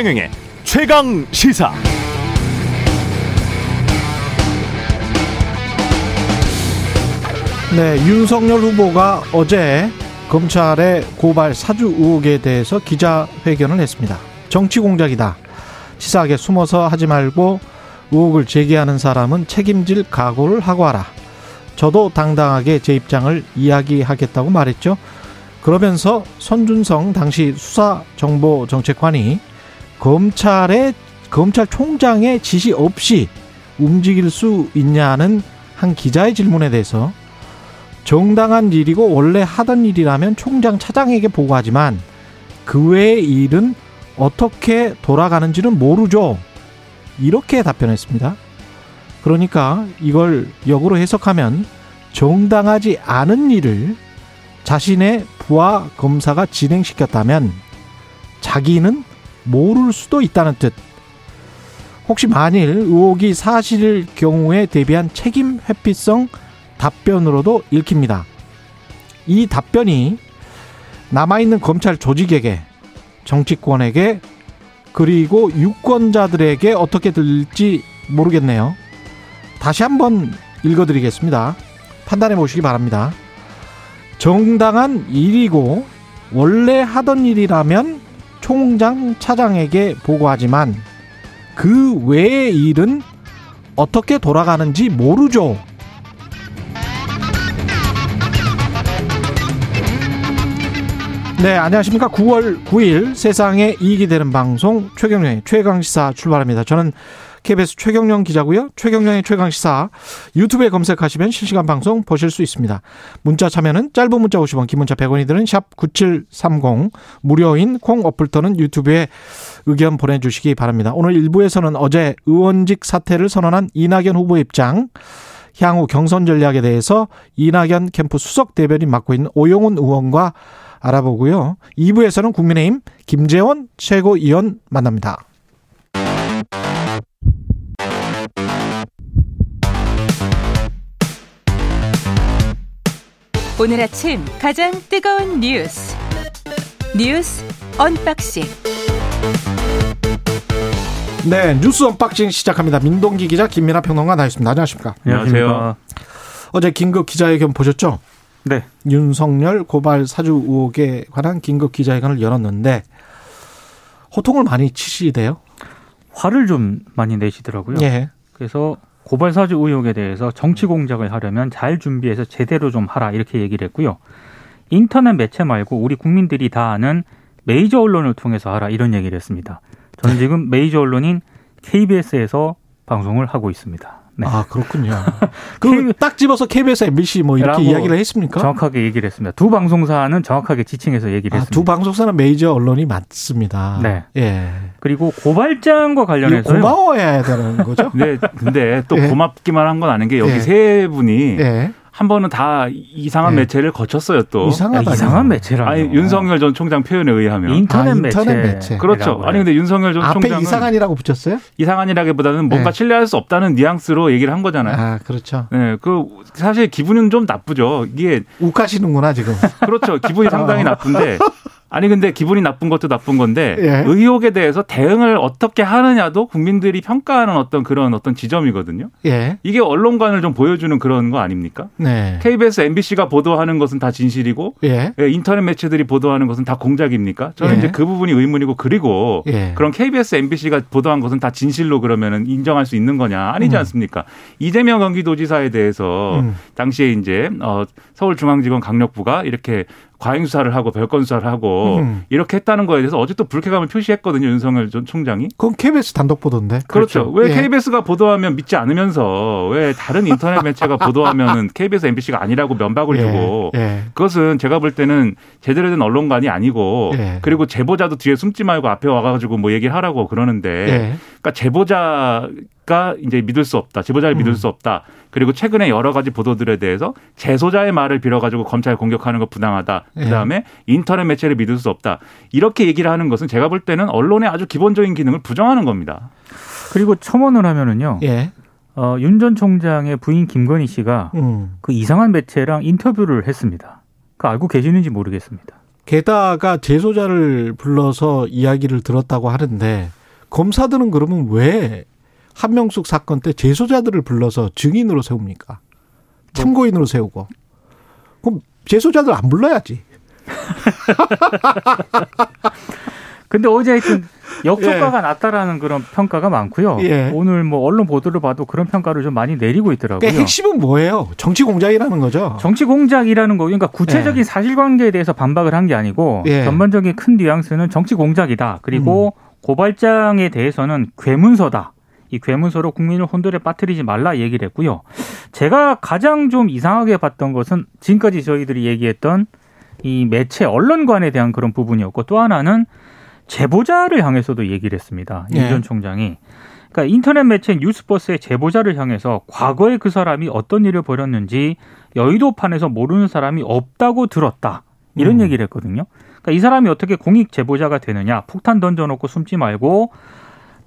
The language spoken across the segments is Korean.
최경영의 최강 시사. 네, 윤석열 후보가 어제 검찰의 고발 사주 의혹에 대해서 기자회견을 했습니다. 정치 공작이다. 치사하게 숨어서 하지 말고 의혹을 제기하는 사람은 책임질 각오를 하고 하라. 저도 당당하게 제 입장을 이야기하겠다고 말했죠. 그러면서 손준성 당시 수사정보정책관이 검찰의 검찰총장의 지시 없이 움직일 수 있냐는 한 기자의 질문에 대해서 정당한 일이고 원래 하던 일이라면 총장 차장에게 보고하지만 그 외의 일은 어떻게 돌아가는지는 모르죠. 이렇게 답변했습니다. 그러니까 이걸 역으로 해석하면 정당하지 않은 일을 자신의 부하 검사가 진행시켰다면 자기는 모를 수도 있다는 뜻. 혹시 만일 의혹이 사실일 경우에 대비한 책임 회피성 답변으로도 읽힙니다. 이 답변이 남아있는 검찰 조직에게 정치권에게 그리고 유권자들에게 어떻게 들릴지 모르겠네요. 다시 한번 읽어드리겠습니다. 판단해 보시기 바랍니다. 정당한 일이고 원래 하던 일이라면 총장 차장에게 보고하지만 그 외의 일은 어떻게 돌아가는지 모르죠. 네, 안녕하십니까. 9월 9일 세상에 이익이 되는 방송 최경련의 최강시사 출발합니다. 저는 KBS 최경련 기자고요. 최경련의 최강 시사 유튜브에 검색하시면 실시간 방송 보실 수 있습니다. 문자 참여는 짧은 문자 50원, 긴 문자 100원이 드는 샵 9730 무료인 콩 어플 또는 유튜브에 의견 보내 주시기 바랍니다. 오늘 1부에서는 어제 의원직 사퇴를 선언한 이낙연 후보 입장 향후 경선 전략에 대해서 이낙연 캠프 수석 대변인 맡고 있는 오용훈 의원과 알아보고요. 2부에서는 국민의힘 김재원 최고위원 만납니다. 오늘 아침 가장 뜨거운 뉴스 뉴스 unboxing 네, 뉴스 unboxing 시작합니다. 민동기 기자 김민아 평론가 나와 있습니다. 안녕하십니까? 안녕하세요. 어제 긴급 기자회견 보셨죠? 네. 윤석열 고발 사주 의혹에 관한 긴급 기자회견을 열었는데 호통을 많이 치시대요. 화를 좀 많이 내시더라고요. 예. 그래서 고발 사주 의혹에 대해서 정치 공작을 하려면 잘 준비해서 제대로 좀 하라 이렇게 얘기를 했고요. 인터넷 매체 말고 우리 국민들이 다 아는 메이저 언론을 통해서 하라 이런 얘기를 했습니다. 저는 지금 메이저 언론인 KBS에서 방송을 하고 있습니다. 네. 아 그렇군요. 그딱 집어서 KBS, MBC 뭐 이렇게 이야기를 했습니까? 정확하게 얘기를 했습니다. 두 방송사는 정확하게 지칭해서 얘기를 아, 했습니다. 두 방송사는 메이저 언론이 맞습니다. 네. 예. 그리고 고발장과 이거 관련해서요. 고마워해야 되는 거죠? 네, 근데 또 예. 고맙기만 한 건 아닌 게 여기 예. 세 분이 예. 한 번은 다 이상한 예. 매체를 거쳤어요 또. 이상하다. 야, 이상한 매체라뇨. 아니 윤석열 전 총장 표현에 의하면 인터넷, 아, 인터넷 매체. 매체. 그렇죠. 아니 근데 윤석열 전 앞에 총장은 이상한이라고 붙였어요? 이상한이라기보다는 뭔가 예. 신뢰할 수 없다는 뉘앙스로 얘기를 한 거잖아요. 아 그렇죠. 네, 그 사실 기분은 좀 나쁘죠. 이게 욱하시는구나 지금. 그렇죠. 기분이 상당히 나쁜데 아니 근데 기분이 나쁜 것도 나쁜 건데 예. 의혹에 대해서 대응을 어떻게 하느냐도 국민들이 평가하는 어떤 그런 어떤 지점이거든요. 예. 이게 언론관을 좀 보여주는 그런 거 아닙니까? 네. KBS, MBC가 보도하는 것은 다 진실이고 예. 예, 인터넷 매체들이 보도하는 것은 다 공작입니까? 저는 예. 이제 그 부분이 의문이고 그리고 예. 그럼 KBS, MBC가 보도한 것은 다 진실로 그러면은 인정할 수 있는 거냐? 아니지 음. 않습니까? 이재명 경기도지사에 대해서 음. 당시에 이제 어 서울중앙지검 강력부가 이렇게 과잉 수사를 하고 별건 수사를 하고 음. 이렇게 했다는 거에 대해서 어제 또 불쾌감을 표시했거든요. 윤석열 전 총장이. 그건 KBS 단독 보도인데. 그렇죠. 왜 예. KBS가 보도하면 믿지 않으면서 왜 다른 인터넷 매체가 보도하면은 KBS, MBC가 아니라고 면박을 주고 예. 그것은 제가 볼 때는 제대로 된 언론관이 아니고 예. 그리고 제보자도 뒤에 숨지 말고 앞에 와가지고 뭐 얘기를 하라고 그러는데 예. 그러니까 제보자가 이제 믿을 수 없다. 제보자를 믿을 음. 수 없다. 그리고 최근에 여러 가지 보도들에 대해서 재소자의 말을 빌어가지고 검찰 공격하는 거 부당하다. 예. 그다음에 인터넷 매체를 믿을 수 없다. 이렇게 얘기를 하는 것은 제가 볼 때는 언론의 아주 기본적인 기능을 부정하는 겁니다. 그리고 첨언을 하면은요. 예. 어, 윤 전 총장의 부인 김건희 씨가 음. 그 이상한 매체랑 인터뷰를 했습니다. 그 알고 계시는지 모르겠습니다. 게다가 재소자를 불러서 이야기를 들었다고 하는데 검사들은 그러면 왜 한명숙 사건 때 재소자들을 불러서 증인으로 세웁니까? 참고인으로 세우고. 그럼 재소자들 안 불러야지. 근데 어제 하여튼 역효과가 예. 났다라는 그런 평가가 많고요. 예. 오늘 뭐 언론 보도를 봐도 그런 평가를 좀 많이 내리고 있더라고요. 그러니까 핵심은 뭐예요? 정치 공작이라는 거죠. 정치 공작이라는 거 그러니까 구체적인 예. 사실관계에 대해서 반박을 한 게 아니고 예. 전반적인 큰 뉘앙스는 정치 공작이다. 그리고 음. 고발장에 대해서는 괴문서다. 이 괴문서로 국민을 혼돈에 빠뜨리지 말라 얘기를 했고요. 제가 가장 좀 이상하게 봤던 것은 지금까지 저희들이 얘기했던 이 매체 언론관에 대한 그런 부분이었고 또 하나는 제보자를 향해서도 얘기를 했습니다. 네. 윤전 총장이. 그러니까 인터넷 매체 뉴스버스의 제보자를 향해서 과거에 그 사람이 어떤 일을 벌였는지 여의도판에서 모르는 사람이 없다고 들었다. 이런 음. 얘기를 했거든요. 그러니까 이 사람이 어떻게 공익 제보자가 되느냐. 폭탄 던져놓고 숨지 말고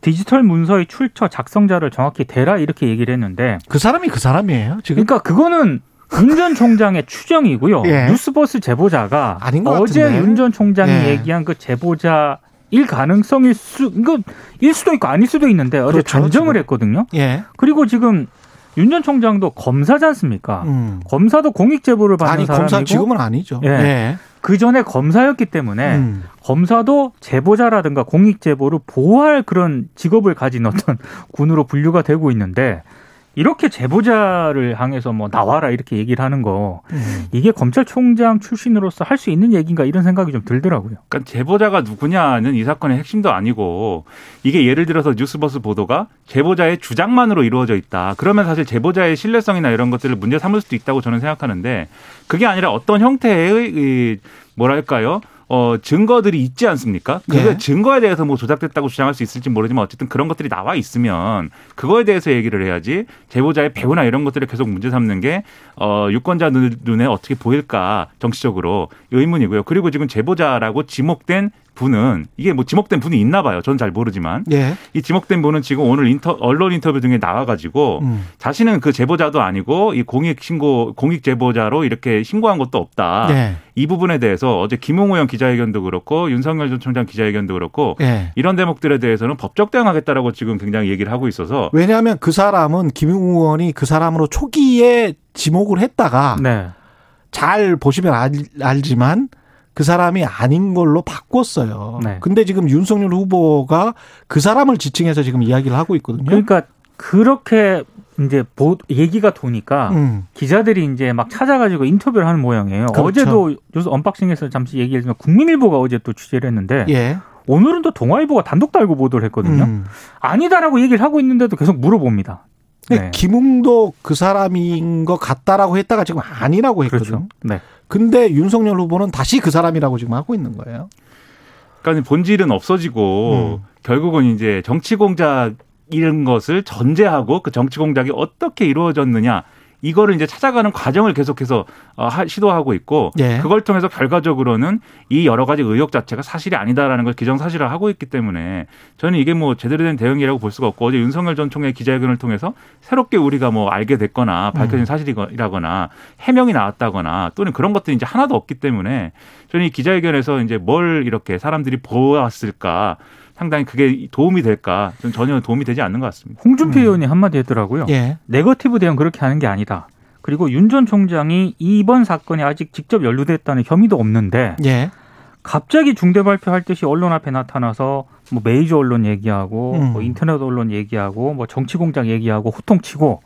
디지털 문서의 출처 작성자를 정확히 대라 이렇게 얘기를 했는데 그 사람이 그 사람이에요. 지금 그러니까 그거는 윤 전 총장의 추정이고요. 예. 뉴스버스 제보자가 어제 윤 전 총장이 예. 얘기한 그 제보자 일 가능성일 수 이거 일 수도 있고 아닐 수도 있는데 어제 그렇죠, 단정을 지금. 했거든요. 예. 그리고 지금 윤 전 총장도 검사지 않습니까? 음. 검사도 공익 제보를 받는 아니, 사람이고 검사 지금은 아니죠. 예. 예. 그 전에 검사였기 때문에 음. 검사도 제보자라든가 공익 제보를 보호할 그런 직업을 가진 어떤 군으로 분류가 되고 있는데 이렇게 제보자를 향해서 뭐 나와라 이렇게 얘기를 하는 거 음. 이게 검찰총장 출신으로서 할 수 있는 얘기인가 이런 생각이 좀 들더라고요. 그러니까 제보자가 누구냐는 이 사건의 핵심도 아니고 이게 예를 들어서 뉴스버스 보도가 제보자의 주장만으로 이루어져 있다. 그러면 사실 제보자의 신뢰성이나 이런 것들을 문제 삼을 수도 있다고 저는 생각하는데 그게 아니라 어떤 형태의 이 뭐랄까요? 어, 증거들이 있지 않습니까? 그 네. 증거에 대해서 뭐 조작됐다고 주장할 수 있을지 모르지만 어쨌든 그런 것들이 나와 있으면 그거에 대해서 얘기를 해야지 제보자의 배우나 이런 것들을 계속 문제 삼는 게 어, 유권자 눈에 어떻게 보일까 정치적으로 의문이고요. 그리고 지금 제보자라고 지목된 분은 이게 뭐 지목된 분이 있나 봐요. 저는 잘 모르지만 예. 이 지목된 분은 지금 오늘 인터 언론 인터뷰 등에 나와가지고 음. 자신은 그 제보자도 아니고 이 공익 신고 공익 제보자로 이렇게 신고한 것도 없다. 예. 이 부분에 대해서 어제 김홍호 형 기자회견도 그렇고 윤석열 전 총장 기자회견도 그렇고 예. 이런 대목들에 대해서는 법적 대응하겠다라고 지금 굉장히 얘기를 하고 있어서 왜냐하면 그 사람은 김용호 의원이 그 사람으로 초기에 지목을 했다가 네. 잘 보시면 알, 알지만 그 사람이 아닌 걸로 바꿨어요. 네. 근데 지금 윤석열 후보가 그 사람을 지칭해서 지금 이야기를 하고 있거든요. 그러니까 그렇게 이제 보, 얘기가 도니까 음. 기자들이 이제 막 찾아가지고 인터뷰를 하는 모양이에요. 그렇죠. 어제도 뉴스 언박싱에서 잠시 얘기했지만 국민일보가 어제 또 취재를 했는데 예. 오늘은 또 동아일보가 단독 달고 보도를 했거든요. 음. 아니다라고 얘기를 하고 있는데도 계속 물어봅니다. 네. 김웅도 그 사람인 것 같다라고 했다가 지금 아니라고 했거든요. 그렇죠. 네. 근데 윤석열 후보는 다시 그 사람이라고 지금 하고 있는 거예요. 그러니까 본질은 없어지고 음. 결국은 이제 정치 공작 이런 것을 전제하고 그 정치 공작이 어떻게 이루어졌느냐 이거를 이제 찾아가는 과정을 계속해서 어, 시도하고 있고 예. 그걸 통해서 결과적으로는 이 여러 가지 의혹 자체가 사실이 아니다라는 걸 기정사실을 하고 있기 때문에 저는 이게 뭐 제대로 된 대응이라고 볼 수가 없고 어제 윤석열 전 총리 기자회견을 통해서 새롭게 우리가 뭐 알게 됐거나 밝혀진 음. 사실이라거나 해명이 나왔다거나 또는 그런 것들이 이제 하나도 없기 때문에 저는 이 기자회견에서 이제 뭘 이렇게 사람들이 보았을까 상당히 그게 도움이 될까? 저는 전혀 도움이 되지 않는 것 같습니다. 홍준표 음. 의원이 한마디 했더라고요. 예. 네거티브 대응 그렇게 하는 게 아니다. 그리고 윤 전 총장이 이번 사건에 아직 직접 연루됐다는 혐의도 없는데 예. 갑자기 중대 발표할 듯이 언론 앞에 나타나서 뭐 메이저 언론 얘기하고 음. 뭐 인터넷 언론 얘기하고 뭐 정치 공장 얘기하고 호통치고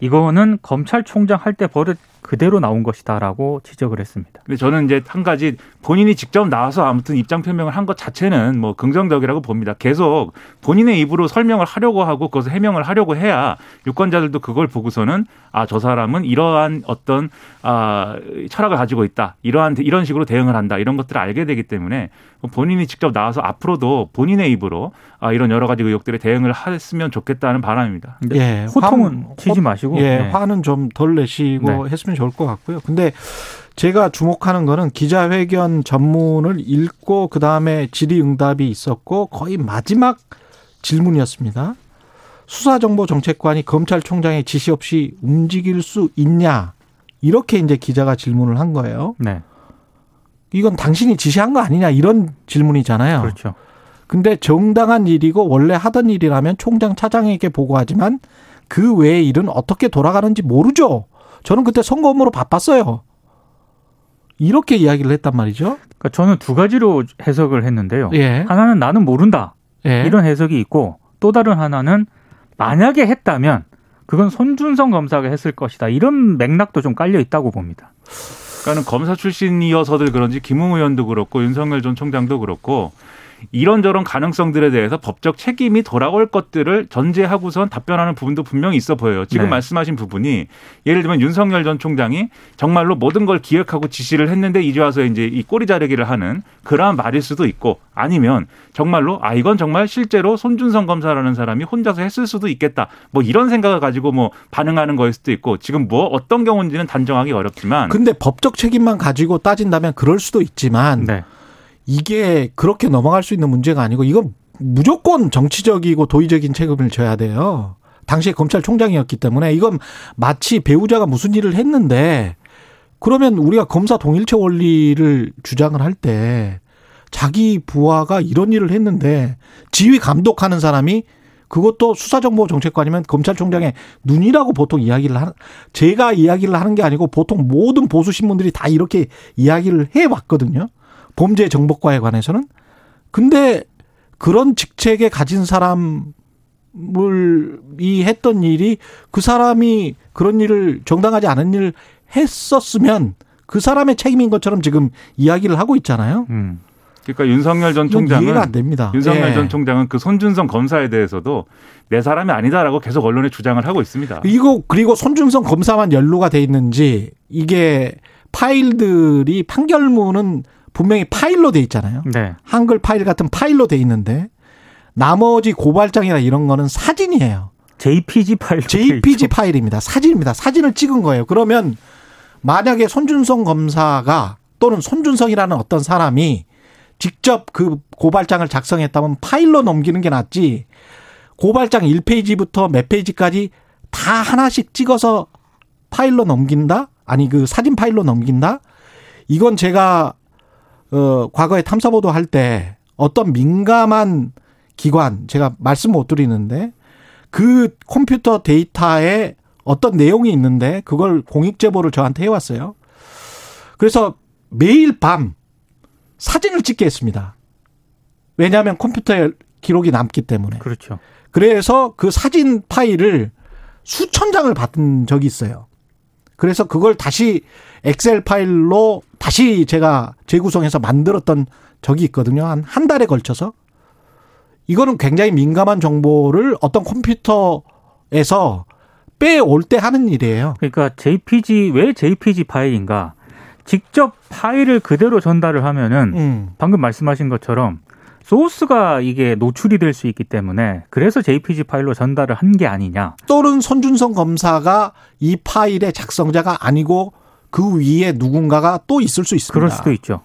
이거는 검찰총장 할 때 버릇 그대로 나온 것이다라고 지적을 했습니다. 근데 저는 이제 한 가지 본인이 직접 나와서 아무튼 입장 표명을 한 것 자체는 뭐 긍정적이라고 봅니다. 계속 본인의 입으로 설명을 하려고 하고 그것을 해명을 하려고 해야 유권자들도 그걸 보고서는 아 저 사람은 이러한 어떤 아 철학을 가지고 있다. 이러한 이런 식으로 대응을 한다. 이런 것들을 알게 되기 때문에 본인이 직접 나와서 앞으로도 본인의 입으로 아 이런 여러 가지 의혹들에 대응을 했으면 좋겠다는 바람입니다. 예, 호통은 치지 마시고 예, 네. 화는 좀 덜 내시고 네. 했으면 좋을 것 같고요. 근데 제가 주목하는 거는 기자회견 전문을 읽고 그 다음에 질의응답이 있었고 거의 마지막 질문이었습니다. 수사정보정책관이 검찰총장의 지시 없이 움직일 수 있냐 이렇게 이제 기자가 질문을 한 거예요. 네. 이건 당신이 지시한 거 아니냐 이런 질문이잖아요. 그렇죠. 근데 정당한 일이고 원래 하던 일이라면 총장 차장에게 보고하지만 그 외의 일은 어떻게 돌아가는지 모르죠. 저는 그때 선거 업무로 바빴어요. 이렇게 이야기를 했단 말이죠. 그러니까 저는 두 가지로 해석을 했는데요. 예. 하나는 나는 모른다. 예. 이런 해석이 있고 또 다른 하나는 만약에 했다면 그건 손준성 검사가 했을 것이다. 이런 맥락도 좀 깔려 있다고 봅니다. 그러니까는 검사 출신이어서들 그런지 김웅 의원도 그렇고 윤석열 전 총장도 그렇고 이런저런 가능성들에 대해서 법적 책임이 돌아올 것들을 전제하고선 답변하는 부분도 분명히 있어 보여요. 지금 네. 말씀하신 부분이 예를 들면 윤석열 전 총장이 정말로 모든 걸 기획하고 지시를 했는데 이제 와서 이제 이 꼬리 자르기를 하는 그러한 말일 수도 있고 아니면 정말로 아 이건 정말 실제로 손준성 검사라는 사람이 혼자서 했을 수도 있겠다. 뭐 이런 생각을 가지고 뭐 반응하는 거일 수도 있고 지금 뭐 어떤 경우인지는 단정하기 어렵지만 근데 법적 책임만 가지고 따진다면 그럴 수도 있지만 네. 이게 그렇게 넘어갈 수 있는 문제가 아니고 이건 무조건 정치적이고 도의적인 책임을 져야 돼요. 당시에 검찰총장이었기 때문에 이건 마치 배우자가 무슨 일을 했는데 그러면 우리가 검사 동일체 원리를 주장을 할 때 자기 부하가 이런 일을 했는데 지휘 감독하는 사람이 그것도 수사정보정책관이면 검찰총장의 눈이라고 보통 이야기를 하는 제가 이야기를 하는 게 아니고 보통 모든 보수 신문들이 다 이렇게 이야기를 해 왔거든요. 범죄 정보과에 관해서는. 근데 그런 직책에 가진 사람을 이 했던 일이 그 사람이 그런 일을 정당하지 않은 일을 했었으면 그 사람의 책임인 것처럼 지금 이야기를 하고 있잖아요. 음. 그러니까 윤석열 전 총장은 이해가 안 됩니다. 윤석열 예. 전 총장은 그 손준성 검사에 대해서도 내 사람이 아니다라고 계속 언론에 주장을 하고 있습니다. 이거 그리고 손준성 검사만 연루가 돼 있는지 이게 파일들이 판결문은 분명히 파일로 돼 있잖아요. 네. 한글 파일 같은 파일로 돼 있는데 나머지 고발장이나 이런 거는 사진이에요. JPG 파일. JPG 파일입니다. 사진입니다. 사진을 찍은 거예요. 그러면 만약에 손준성 검사가 또는 손준성이라는 어떤 사람이 직접 그 고발장을 작성했다면 파일로 넘기는 게 낫지. 고발장 1페이지부터 몇 페이지까지 다 하나씩 찍어서 파일로 넘긴다? 아니 그 사진 파일로 넘긴다? 이건 제가 어 과거에 탐사 보도 할 때 어떤 민감한 기관 제가 말씀 못 드리는데 그 컴퓨터 데이터에 어떤 내용이 있는데 그걸 공익 제보를 저한테 해왔어요. 그래서 매일 밤 사진을 찍게 했습니다. 왜냐하면 컴퓨터에 기록이 남기 때문에. 그렇죠. 그래서 그 사진 파일을 수천 장을 받은 적이 있어요. 그래서 그걸 다시 엑셀 파일로 다시 제가 재구성해서 만들었던 적이 있거든요. 한 한 달에 걸쳐서. 이거는 굉장히 민감한 정보를 어떤 컴퓨터에서 빼올 때 하는 일이에요. 그러니까 JPG 왜 JPG 파일인가? 직접 파일을 그대로 전달을 하면은 음. 방금 말씀하신 것처럼 소스가 이게 노출이 될 수 있기 때문에 그래서 JPG 파일로 전달을 한 게 아니냐. 또는 손준성 검사가 이 파일의 작성자가 아니고 그 위에 누군가가 또 있을 수 있습니다. 그럴 수도 있죠.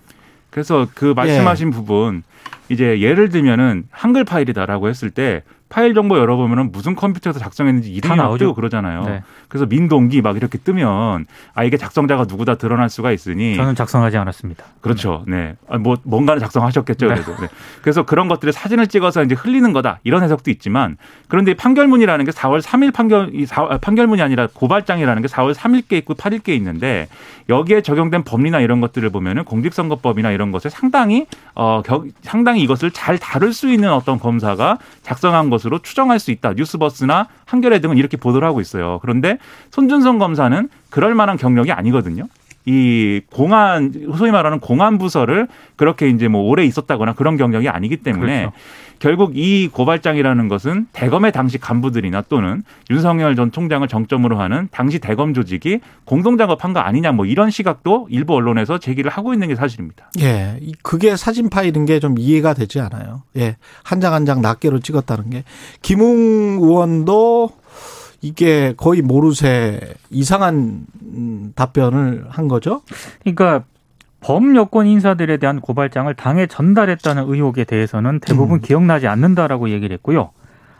그래서 그 말씀하신 부분 이제 예를 들면은 한글 파일이다라고 했을 때 파일 정보 열어보면은 무슨 컴퓨터에서 작성했는지 이름이 나오죠. 뜨고 그러잖아요. 네. 그래서 민동기 막 이렇게 뜨면 아 이게 작성자가 누구다 드러날 수가 있으니 저는 작성하지 않았습니다. 그렇죠. 네. 아, 뭐 뭔가는 작성하셨겠죠. 네. 그래도. 네. 그래서 그런 것들을 사진을 찍어서 이제 흘리는 거다. 이런 해석도 있지만 그런데 판결문이라는 게 4월 3일 판결 이 4, 아, 판결문이 아니라 고발장이라는 게 4월 3일께 있고 8일께 있는데 여기에 적용된 법리나 이런 것들을 보면은 공직선거법이나 이런 것을 상당히 어 겨, 상당히 이것을 잘 다룰 수 있는 어떤 검사가 작성한 것 으로 추정할 수 있다. 뉴스버스나 한겨레 등은 이렇게 보도를 하고 있어요. 그런데 손준성 검사는 그럴 만한 경력이 아니거든요. 이 공안 소위 말하는 공안 부서를 그렇게 이제 뭐 오래 있었다거나 그런 경력이 아니기 때문에 그렇죠. 결국 이 고발장이라는 것은 대검의 당시 간부들이나 또는 윤석열 전 총장을 정점으로 하는 당시 대검 조직이 공동 작업한 거 아니냐 뭐 이런 시각도 일부 언론에서 제기를 하고 있는 게 사실입니다. 예, 이- 그게 사진 파일인 게 좀 이해가 되지 않아요. 예, 한 장 한 장 낱개로 찍었다는 게 김웅 의원도 이게 거의 모르쇠 이상한 음, 답변을 한 거죠. 그러니까 범여권 인사들에 대한 고발장을 당에 전달했다는 의혹에 대해서는 대부분 음. 기억나지 않는다라고 얘기를 했고요.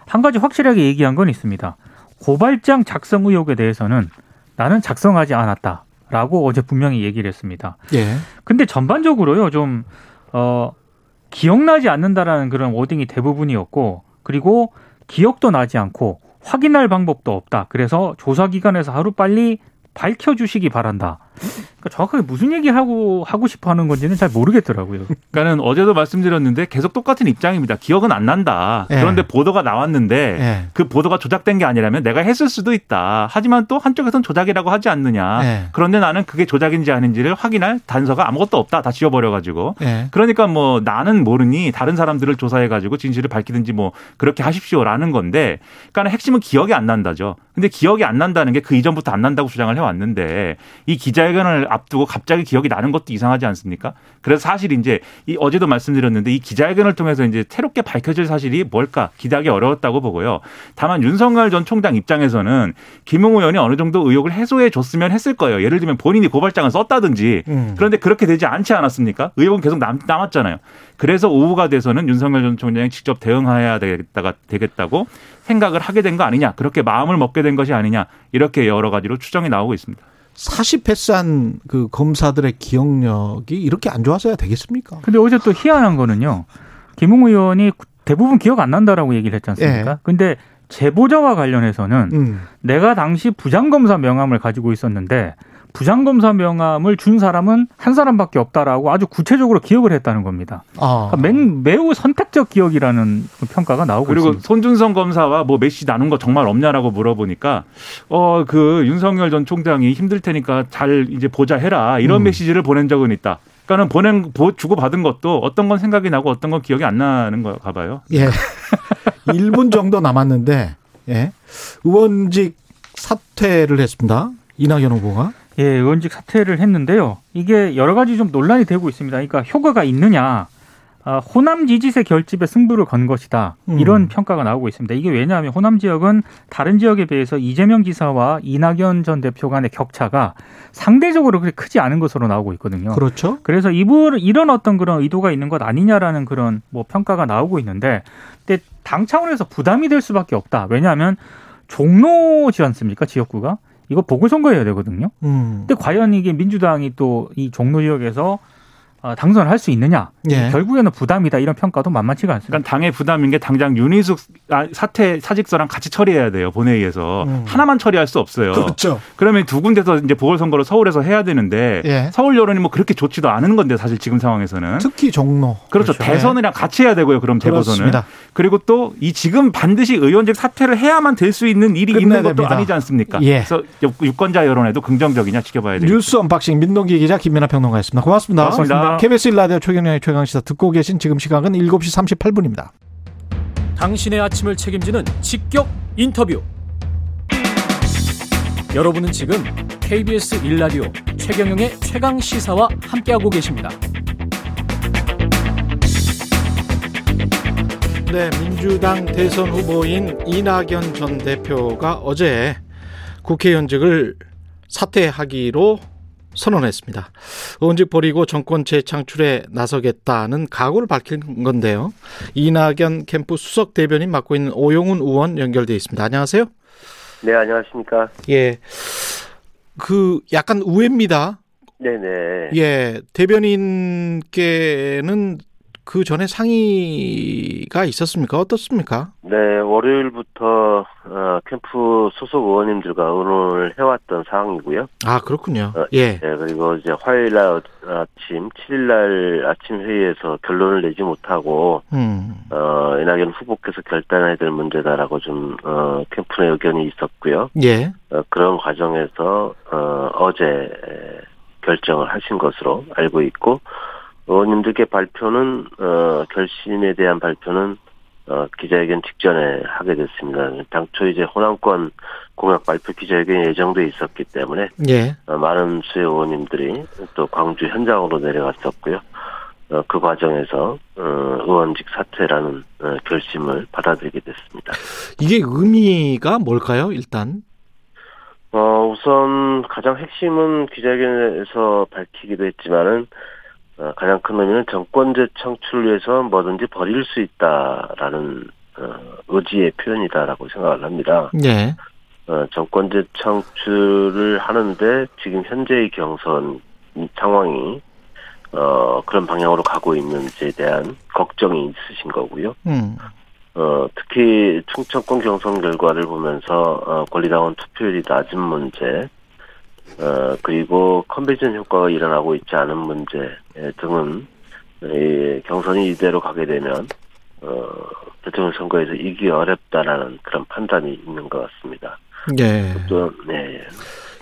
한 가지 확실하게 얘기한 건 있습니다. 고발장 작성 의혹에 대해서는 나는 작성하지 않았다. 라고 어제 분명히 얘기를 했습니다. 예. 근데 전반적으로요, 좀, 어, 기억나지 않는다라는 그런 워딩이 대부분이었고, 그리고 기억도 나지 않고, 확인할 방법도 없다. 그래서 조사기관에서 하루 빨리 밝혀주시기 바란다. 그러니까 정확하게 무슨 얘기를 하고, 하고 싶어 하는 건지는 잘 모르겠더라고요. 그러니까는 어제도 말씀드렸는데 계속 똑같은 입장입니다. 기억은 안 난다. 예. 그런데 보도가 나왔는데 예. 그 보도가 조작된 게 아니라면 내가 했을 수도 있다. 하지만 또 한쪽에선 조작이라고 하지 않느냐. 예. 그런데 나는 그게 조작인지 아닌지를 확인할 단서가 아무것도 없다. 다 지워버려 가지고. 예. 그러니까 뭐 나는 모르니 다른 사람들을 조사해 가지고 진실을 밝히든지 뭐 그렇게 하십시오라는 건데, 그러니까 핵심은 기억이 안 난다죠. 근데 기억이 안 난다는 게 그 이전부터 안 난다고 주장을 해 왔는데 이 기자 회견을 앞두고 갑자기 기억이 나는 것도 이상하지 않습니까? 그래서 사실 이제 이 어제도 말씀드렸는데 이 기자회견을 통해서 이제 새롭게 밝혀질 사실이 뭘까 기대하기 어려웠다고 보고요. 다만 윤석열 전 총장 입장에서는 김웅 의원이 어느 정도 의혹을 해소해 줬으면 했을 거예요. 예를 들면 본인이 고발장을 썼다든지 음. 그런데 그렇게 되지 않지 않았습니까? 의혹은 계속 남, 남았잖아요. 그래서 오후가 돼서는 윤석열 전 총장이 직접 대응해야 되겠다가 되겠다고 생각을 하게 된 거 아니냐, 그렇게 마음을 먹게 된 것이 아니냐 이렇게 여러 가지로 추정이 나오고 있습니다. 사시 패스한 그 검사들의 기억력이 이렇게 안 좋아서야 되겠습니까? 근데 어제 또 희한한 거는요. 김웅 의원이 대부분 기억 안 난다라고 얘기를 했지 않습니까? 예. 근데 제보자와 관련해서는 음. 내가 당시 부장검사 명함을 가지고 있었는데 부장검사 명함을 준 사람은 한 사람밖에 없다라고 아주 구체적으로 기억을 했다는 겁니다. 아. 그러니까 맹- 매우 선택적 기억이라는 평가가 나오고 그리고 있습니다. 손준성 검사와 뭐 메시 나눈 거 정말 없냐라고 물어보니까 어 그 윤석열 전 총장이 힘들 테니까 잘 이제 보자 해라 이런 음. 메시지를 보낸 적은 있다. 그러니까는 보낸 주고 받은 것도 어떤 건 생각이 나고 어떤 건 기억이 안 나는 거가 봐요. 예. 1분 정도 남았는데, 예. 의원직 사퇴를 했습니다. 이낙연 후보가. 예, 의원직 사퇴를 했는데요. 이게 여러 가지 좀 논란이 되고 있습니다. 그러니까 효과가 있느냐. 아, 호남 지지세 결집에 승부를 건 것이다. 음. 이런 평가가 나오고 있습니다. 이게 왜냐하면 호남 지역은 다른 지역에 비해서 이재명 지사와 이낙연 전 대표 간의 격차가 상대적으로 그렇게 크지 않은 것으로 나오고 있거든요. 그렇죠. 그래서 이분 이런 어떤 그런 의도가 있는 것 아니냐라는 그런 뭐 평가가 나오고 있는데, 근데 당 차원에서 부담이 될 수밖에 없다. 왜냐하면 종로지 않습니까 지역구가 이거 보궐선거 해야 되거든요. 음. 근데 과연 이게 민주당이 또 이 종로 지역에서 어, 당선을 할 수 있느냐? 예. 결국에는 부담이다 이런 평가도 만만치가 않습니다. 그러니까 당의 부담인 게 당장 윤희숙 아, 사퇴 사직서랑 같이 처리해야 돼요 본회의에서 음. 하나만 처리할 수 없어요. 그렇죠. 그러면 두 군데서 이제 보궐선거를 서울에서 해야 되는데 예. 서울 여론이 뭐 그렇게 좋지도 않은 건데 사실 지금 상황에서는 특히 종로. 그렇죠. 그렇죠. 대선이랑 같이 해야 되고요. 그럼. 그렇습니다. 그리고 또 이 지금 반드시 의원직 사퇴를 해야만 될 수 있는 일이 있는 것도 됩니다. 아니지 않습니까? 예. 그래서 유권자 여론에도 긍정적이냐 지켜봐야 되겠죠. 뉴스 unboxing 민동기 기자 김민아 평론가였습니다. 고맙습니다. 고맙습니다. KBS 일라디오 최경영의 최강시사 듣고 계신 지금 시각은 7시 38분입니다. 당신의 아침을 책임지는 직격 인터뷰. 여러분은 지금 KBS 일라디오 최경영의 최강 시사와 함께하고 계십니다. 네, 민주당 대선 후보인 이낙연 전 대표가 어제 국회의원직을 사퇴하기로 선언했습니다. 의원직 버리고 정권 재창출에 나서겠다는 각오를 밝힌 건데요. 이낙연 캠프 수석 대변인 맡고 있는 오용훈 의원 연결돼 있습니다. 안녕하세요. 네, 안녕하십니까. 예. 그 약간 우회입니다. 네네. 예, 대변인께는 그 전에 상의가 있었습니까? 어떻습니까? 네, 월요일부터 어, 캠프 소속 의원님들과 의논을 해왔던 상황이고요. 아, 그렇군요. 어, 예. 네, 그리고 이제 화요일 날 아침, 7일 날 아침 회의에서 결론을 내지 못하고 음. 어, 이낙연 후보께서 결단해야 될 문제다라고 좀 어, 캠프 내 의견이 있었고요. 예. 어, 그런 과정에서 어, 어제 결정을 하신 것으로 알고 있고 의원님들께 발표는 어, 결심에 대한 발표는 어, 기자회견 직전에 하게 됐습니다. 당초 이제 호남권 공약 발표 기자회견이 예정돼 있었기 때문에 예. 어, 많은 수의 의원님들이 또 광주 현장으로 내려갔었고요. 어, 그 과정에서 어, 의원직 사퇴라는 어, 결심을 받아들이게 됐습니다. 이게 의미가 뭘까요, 일단? 어, 우선 가장 핵심은 기자회견에서 밝히기도 했지만은 어, 가장 큰 의미는 정권제 창출을 위해서 뭐든지 버릴 수 있다라는 어, 의지의 표현이다라고 생각을 합니다. 예. 어, 정권제 창출을 하는데 지금 현재의 경선 상황이 어, 그런 방향으로 가고 있는지에 대한 걱정이 있으신 거고요. 음. 어, 특히 충청권 경선 결과를 보면서 어, 권리당원 투표율이 낮은 문제, 어, 그리고 컨벤션 효과가 일어나고 있지 않은 문제 등은 이 경선이 이대로 가게 되면 어, 대통령 선거에서 이기 어렵다라는 그런 판단이 있는 것 같습니다. 예. 또, 네.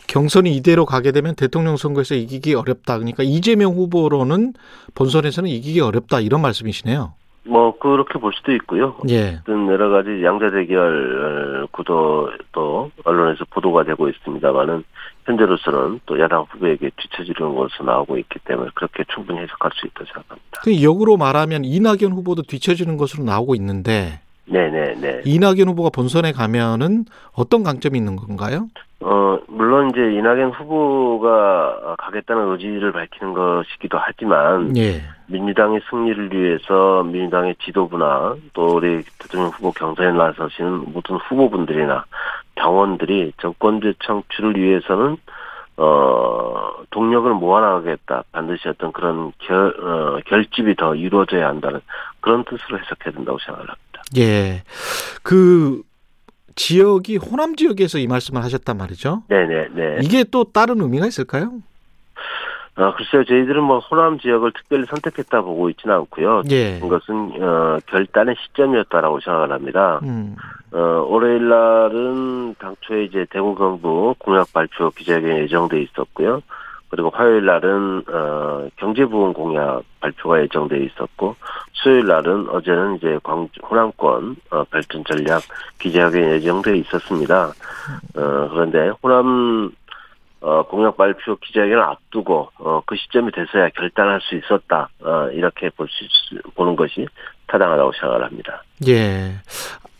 경선이 이대로 가게 되면 대통령 선거에서 이기기 어렵다. 그러니까 이재명 후보로는 본선에서는 이기기 어렵다 이런 말씀이시네요. 뭐 그렇게 볼 수도 있고요. 예. 어떤 여러 가지 양자 대결 구도도 언론에서 보도가 되고 있습니다만은 현재로서는 또 야당 후보에게 뒤처지는 것으로 나오고 있기 때문에 그렇게 충분히 해석할 수 있다고 생각합니다. 그 역으로 말하면 이낙연 후보도 뒤처지는 것으로 나오고 있는데 네네네. 이낙연 후보가 본선에 가면은 어떤 강점이 있는 건가요? 어 물론 이제 이낙연 후보가 가겠다는 의지를 밝히는 것이기도 하지만 예. 민주당의 승리를 위해서 민주당의 지도부나 또 우리 대통령 후보 경선에 나서시는 모든 후보분들이나 당원들이 정권제 창출을 위해서는 어 동력을 모아나가겠다 반드시 어떤 그런 결 어, 결집이 더 이루어져야 한다는 그런 뜻으로 해석해야 된다고 생각을 합니다. 예. 그 지역이 호남 지역에서 이 말씀을 하셨단 말이죠. 네네네. 이게 또 다른 의미가 있을까요? 아 글쎄요 저희들은 뭐 호남 지역을 특별히 선택했다 보고 있지는 않고요. 예. 이것은 어, 결단의 시점이었다라고 생각을 합니다. 음. 어, 월요일 날은 당초에 이제 대구 경북 공약 발표 기자회견이 예정돼 있었고요. 그리고 화요일 날은 어, 경제부흥 공약 발표가 예정돼 있었고 수요일 날은 어제는 이제 광 호남권 어, 발전 전략 기자회견이 예정돼 있었습니다. 어, 그런데 호남 어, 공약 발표 기자회견을 앞두고 어, 그 시점이 돼서야 결단할 수 있었다. 어, 이렇게 볼 수 보는 것이 타당하다고 생각을 합니다. 예.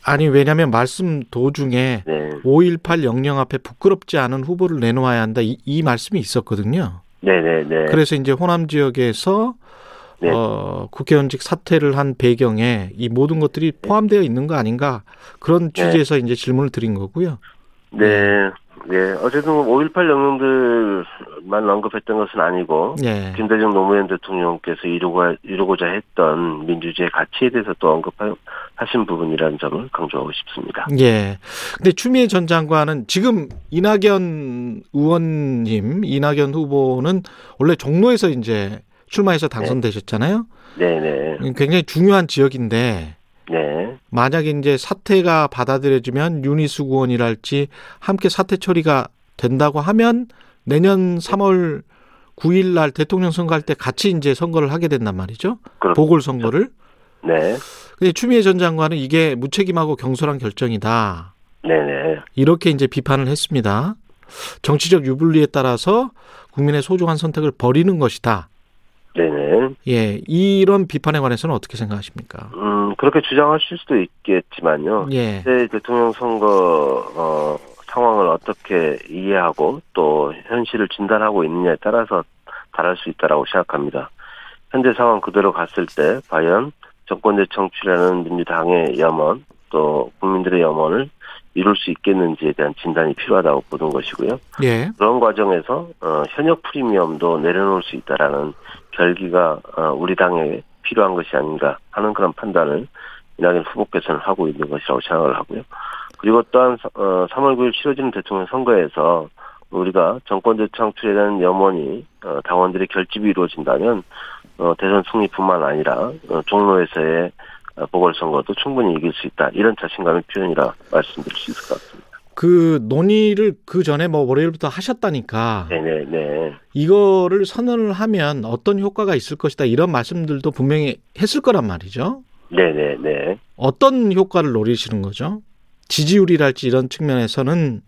아니 왜냐하면 말씀 도중에 네, 5.18 영령 앞에 부끄럽지 않은 후보를 내놓아야 한다 이, 이 말씀이 있었거든요. 네, 네, 네. 그래서 이제 호남 지역에서 네. 어, 국회의원직 사퇴를 한 배경에 이 모든 것들이 포함되어 있는 거 아닌가 그런 네. 취지에서 이제 질문을 드린 거고요. 네, 네. 어제도 5.18 영웅들만 언급했던 것은 아니고, 예. 김대중 노무현 대통령께서 이루고, 이루고자 했던 민주주의 가치에 대해서 또 언급하신 부분이라는 점을 강조하고 싶습니다. 예. 근데 추미애 전 장관은 지금 이낙연 의원님, 이낙연 후보는 원래 종로에서 이제 출마해서 당선되셨잖아요. 네 네. 굉장히 중요한 지역인데 네. 만약에 이제 사태가 받아들여지면 윤희숙 의원이랄지 함께 사태 처리가 된다고 하면 내년 3월 9일 날 대통령 선거할 때 같이 이제 선거를 하게 된단 말이죠. 그렇- 보궐 선거를. 네. 근데 추미애 전 장관은 이게 무책임하고 경솔한 결정이다. 네네. 이렇게 이제 비판을 했습니다. 정치적 유불리에 따라서 국민의 소중한 선택을 버리는 것이다. 네네. 예, 이런 비판에 관해서는 어떻게 생각하십니까? 음, 그렇게 주장하실 수도 있겠지만요. 예, 현재 대통령 선거, 어, 상황을 어떻게 이해하고 또 현실을 진단하고 있느냐에 따라서 다를 수 있다라고 생각합니다. 현재 상황 그대로 갔을 때 과연 정권제 청취라는 민주당의 염원 또 국민들의 염원을 이룰 수 있겠는지에 대한 진단이 필요하다고 보는 것이고요. 예, 그런 과정에서 어, 현역 프리미엄도 내려놓을 수 있다라는 결기가 어, 우리 당에 필요한 것이 아닌가 하는 그런 판단을 이낙연 후보께서는 하고 있는 것이라고 생각을 하고요. 그리고 또한 어, 3월 9일 치러지는 대통령 선거에서 우리가 정권제 창출에 대한 염원이 어, 당원들의 결집이 이루어진다면 어, 대선 승리뿐만 아니라 어, 종로에서의 어, 보궐선거도 충분히 이길 수 있다. 이런 자신감의 표현이라 말씀드릴 수 있을 것 같습니다. 그 논의를 그 전에 뭐 월요일부터 하셨다니까 네네네. 이거를 선언을 하면 어떤 효과가 있을 것이다 이런 말씀들도 분명히 했을 거란 말이죠. 네네네. 어떤 효과를 노리시는 거죠? 지지율이랄지 이런 측면에서는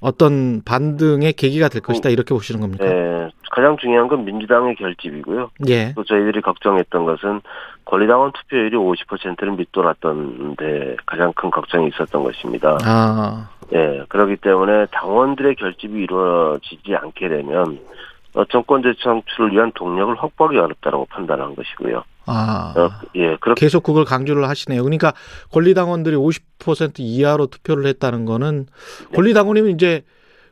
어떤 반등의 계기가 될 것이다 이렇게 보시는 겁니까? 네, 가장 중요한 건 민주당의 결집이고요. 예, 또 저희들이 걱정했던 것은 권리당원 투표율이 50%를 밑돌았던 데 가장 큰 걱정이 있었던 것입니다. 아, 예, 그렇기 때문에 당원들의 결집이 이루어지지 않게 되면 어, 정권제 창출을 위한 동력을 확보하기 어렵다고 판단한 것이고요. 아. 어, 예, 그렇게 계속 그걸 강조를 하시네요. 그러니까 권리당원들이 50% 이하로 투표를 했다는 거는 네. 권리당원이면 이제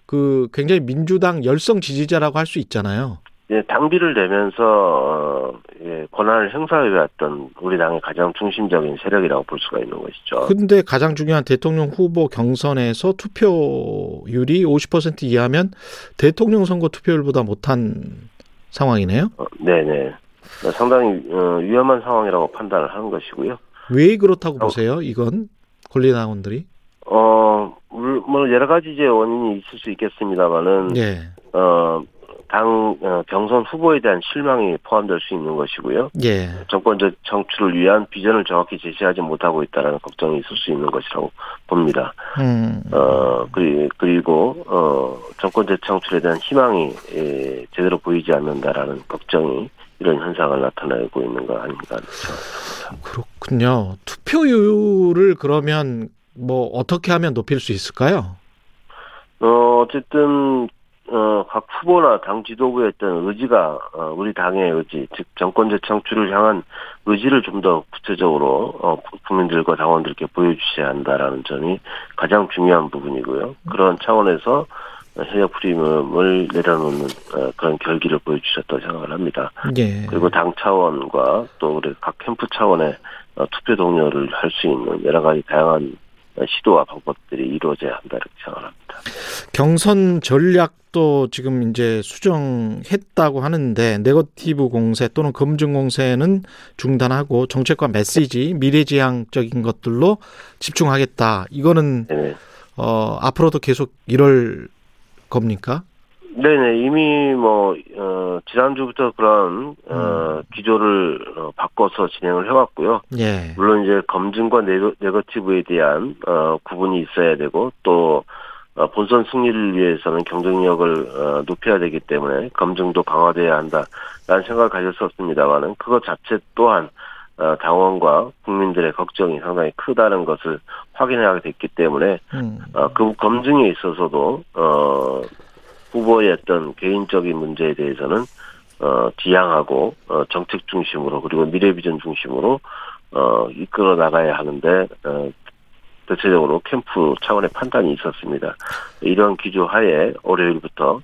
그 굉장히 민주당 열성 지지자라고 할 수 있잖아요. 예, 당비를 내면서 어, 예, 권한을 행사해왔던 우리 당의 가장 중심적인 세력이라고 볼 수가 있는 것이죠. 근데 가장 중요한 대통령 후보 경선에서 투표율이 50% 이하면 대통령 선거 투표율보다 못한 상황이네요. 어, 네네. 상당히 어, 위험한 상황이라고 판단을 하는 것이고요. 왜 그렇다고 어. 보세요? 이건 권리당원들이? 어, 물- 뭐 여러 가지 이제 원인이 있을 수 있겠습니다만은 예. 어, 당 어, 경선 후보에 대한 실망이 포함될 수 있는 것이고요. 예. 정권적 정출을 위한 비전을 정확히 제시하지 못하고 있다는 걱정이 있을 수 있는 것이라고 봅니다. 음. 어, 그리, 그리고, 어, 정권 재창출에 대한 희망이, 예, 제대로 보이지 않는다라는 걱정이 이런 현상을 나타내고 있는 거 아닌가. 그렇죠. 그렇군요. 투표율을 그러면 뭐 어떻게 하면 높일 수 있을까요? 어, 어쨌든, 어, 각 후보나 당 지도부의 어떤 의지가, 어, 우리 당의 의지, 즉, 정권 재창출을 향한 의지를 좀 더 구체적으로, 어, 국민들과 당원들께 보여주셔야 한다라는 점이 가장 중요한 부분이고요. 그런 차원에서 현역 프리미엄을 내려놓는 어, 그런 결기를 보여주셨다고 생각을 합니다. 예. 그리고 당 차원과 또 우리 각 캠프 차원의 어, 투표 동료를 할 수 있는 여러 가지 다양한 어, 시도와 방법들이 이루어져야 한다 이렇게 생각합니다. 경선 전략도 지금 이제 수정했다고 하는데 네거티브 공세 또는 검증 공세는 중단하고 정책과 메시지 미래지향적인 것들로 집중하겠다. 이거는 네. 어 앞으로도 계속 이럴 겁니까? 네네 이미 뭐 어, 지난주부터 그런 어, 기조를 어, 바꿔서 진행을 해왔고요. 예. 물론 이제 검증과 네거, 네거티브에 대한 어, 구분이 있어야 되고 또 어, 본선 승리를 위해서는 경쟁력을 어, 높여야 되기 때문에 검증도 강화돼야 한다라는 생각을 가졌었습니다만은 그것 자체 또한 어, 당원과 국민들의 걱정이 상당히 크다는 것을 확인하게 됐기 때문에 음. 어, 그 검증에 있어서도 어, 후보의 어떤 개인적인 문제에 대해서는 어, 지향하고 어, 정책 중심으로 그리고 미래 비전 중심으로 어, 이끌어 나가야 하는데 어, 대체적으로 캠프 차원의 판단이 있었습니다. 이러한 기조 하에 월요일부터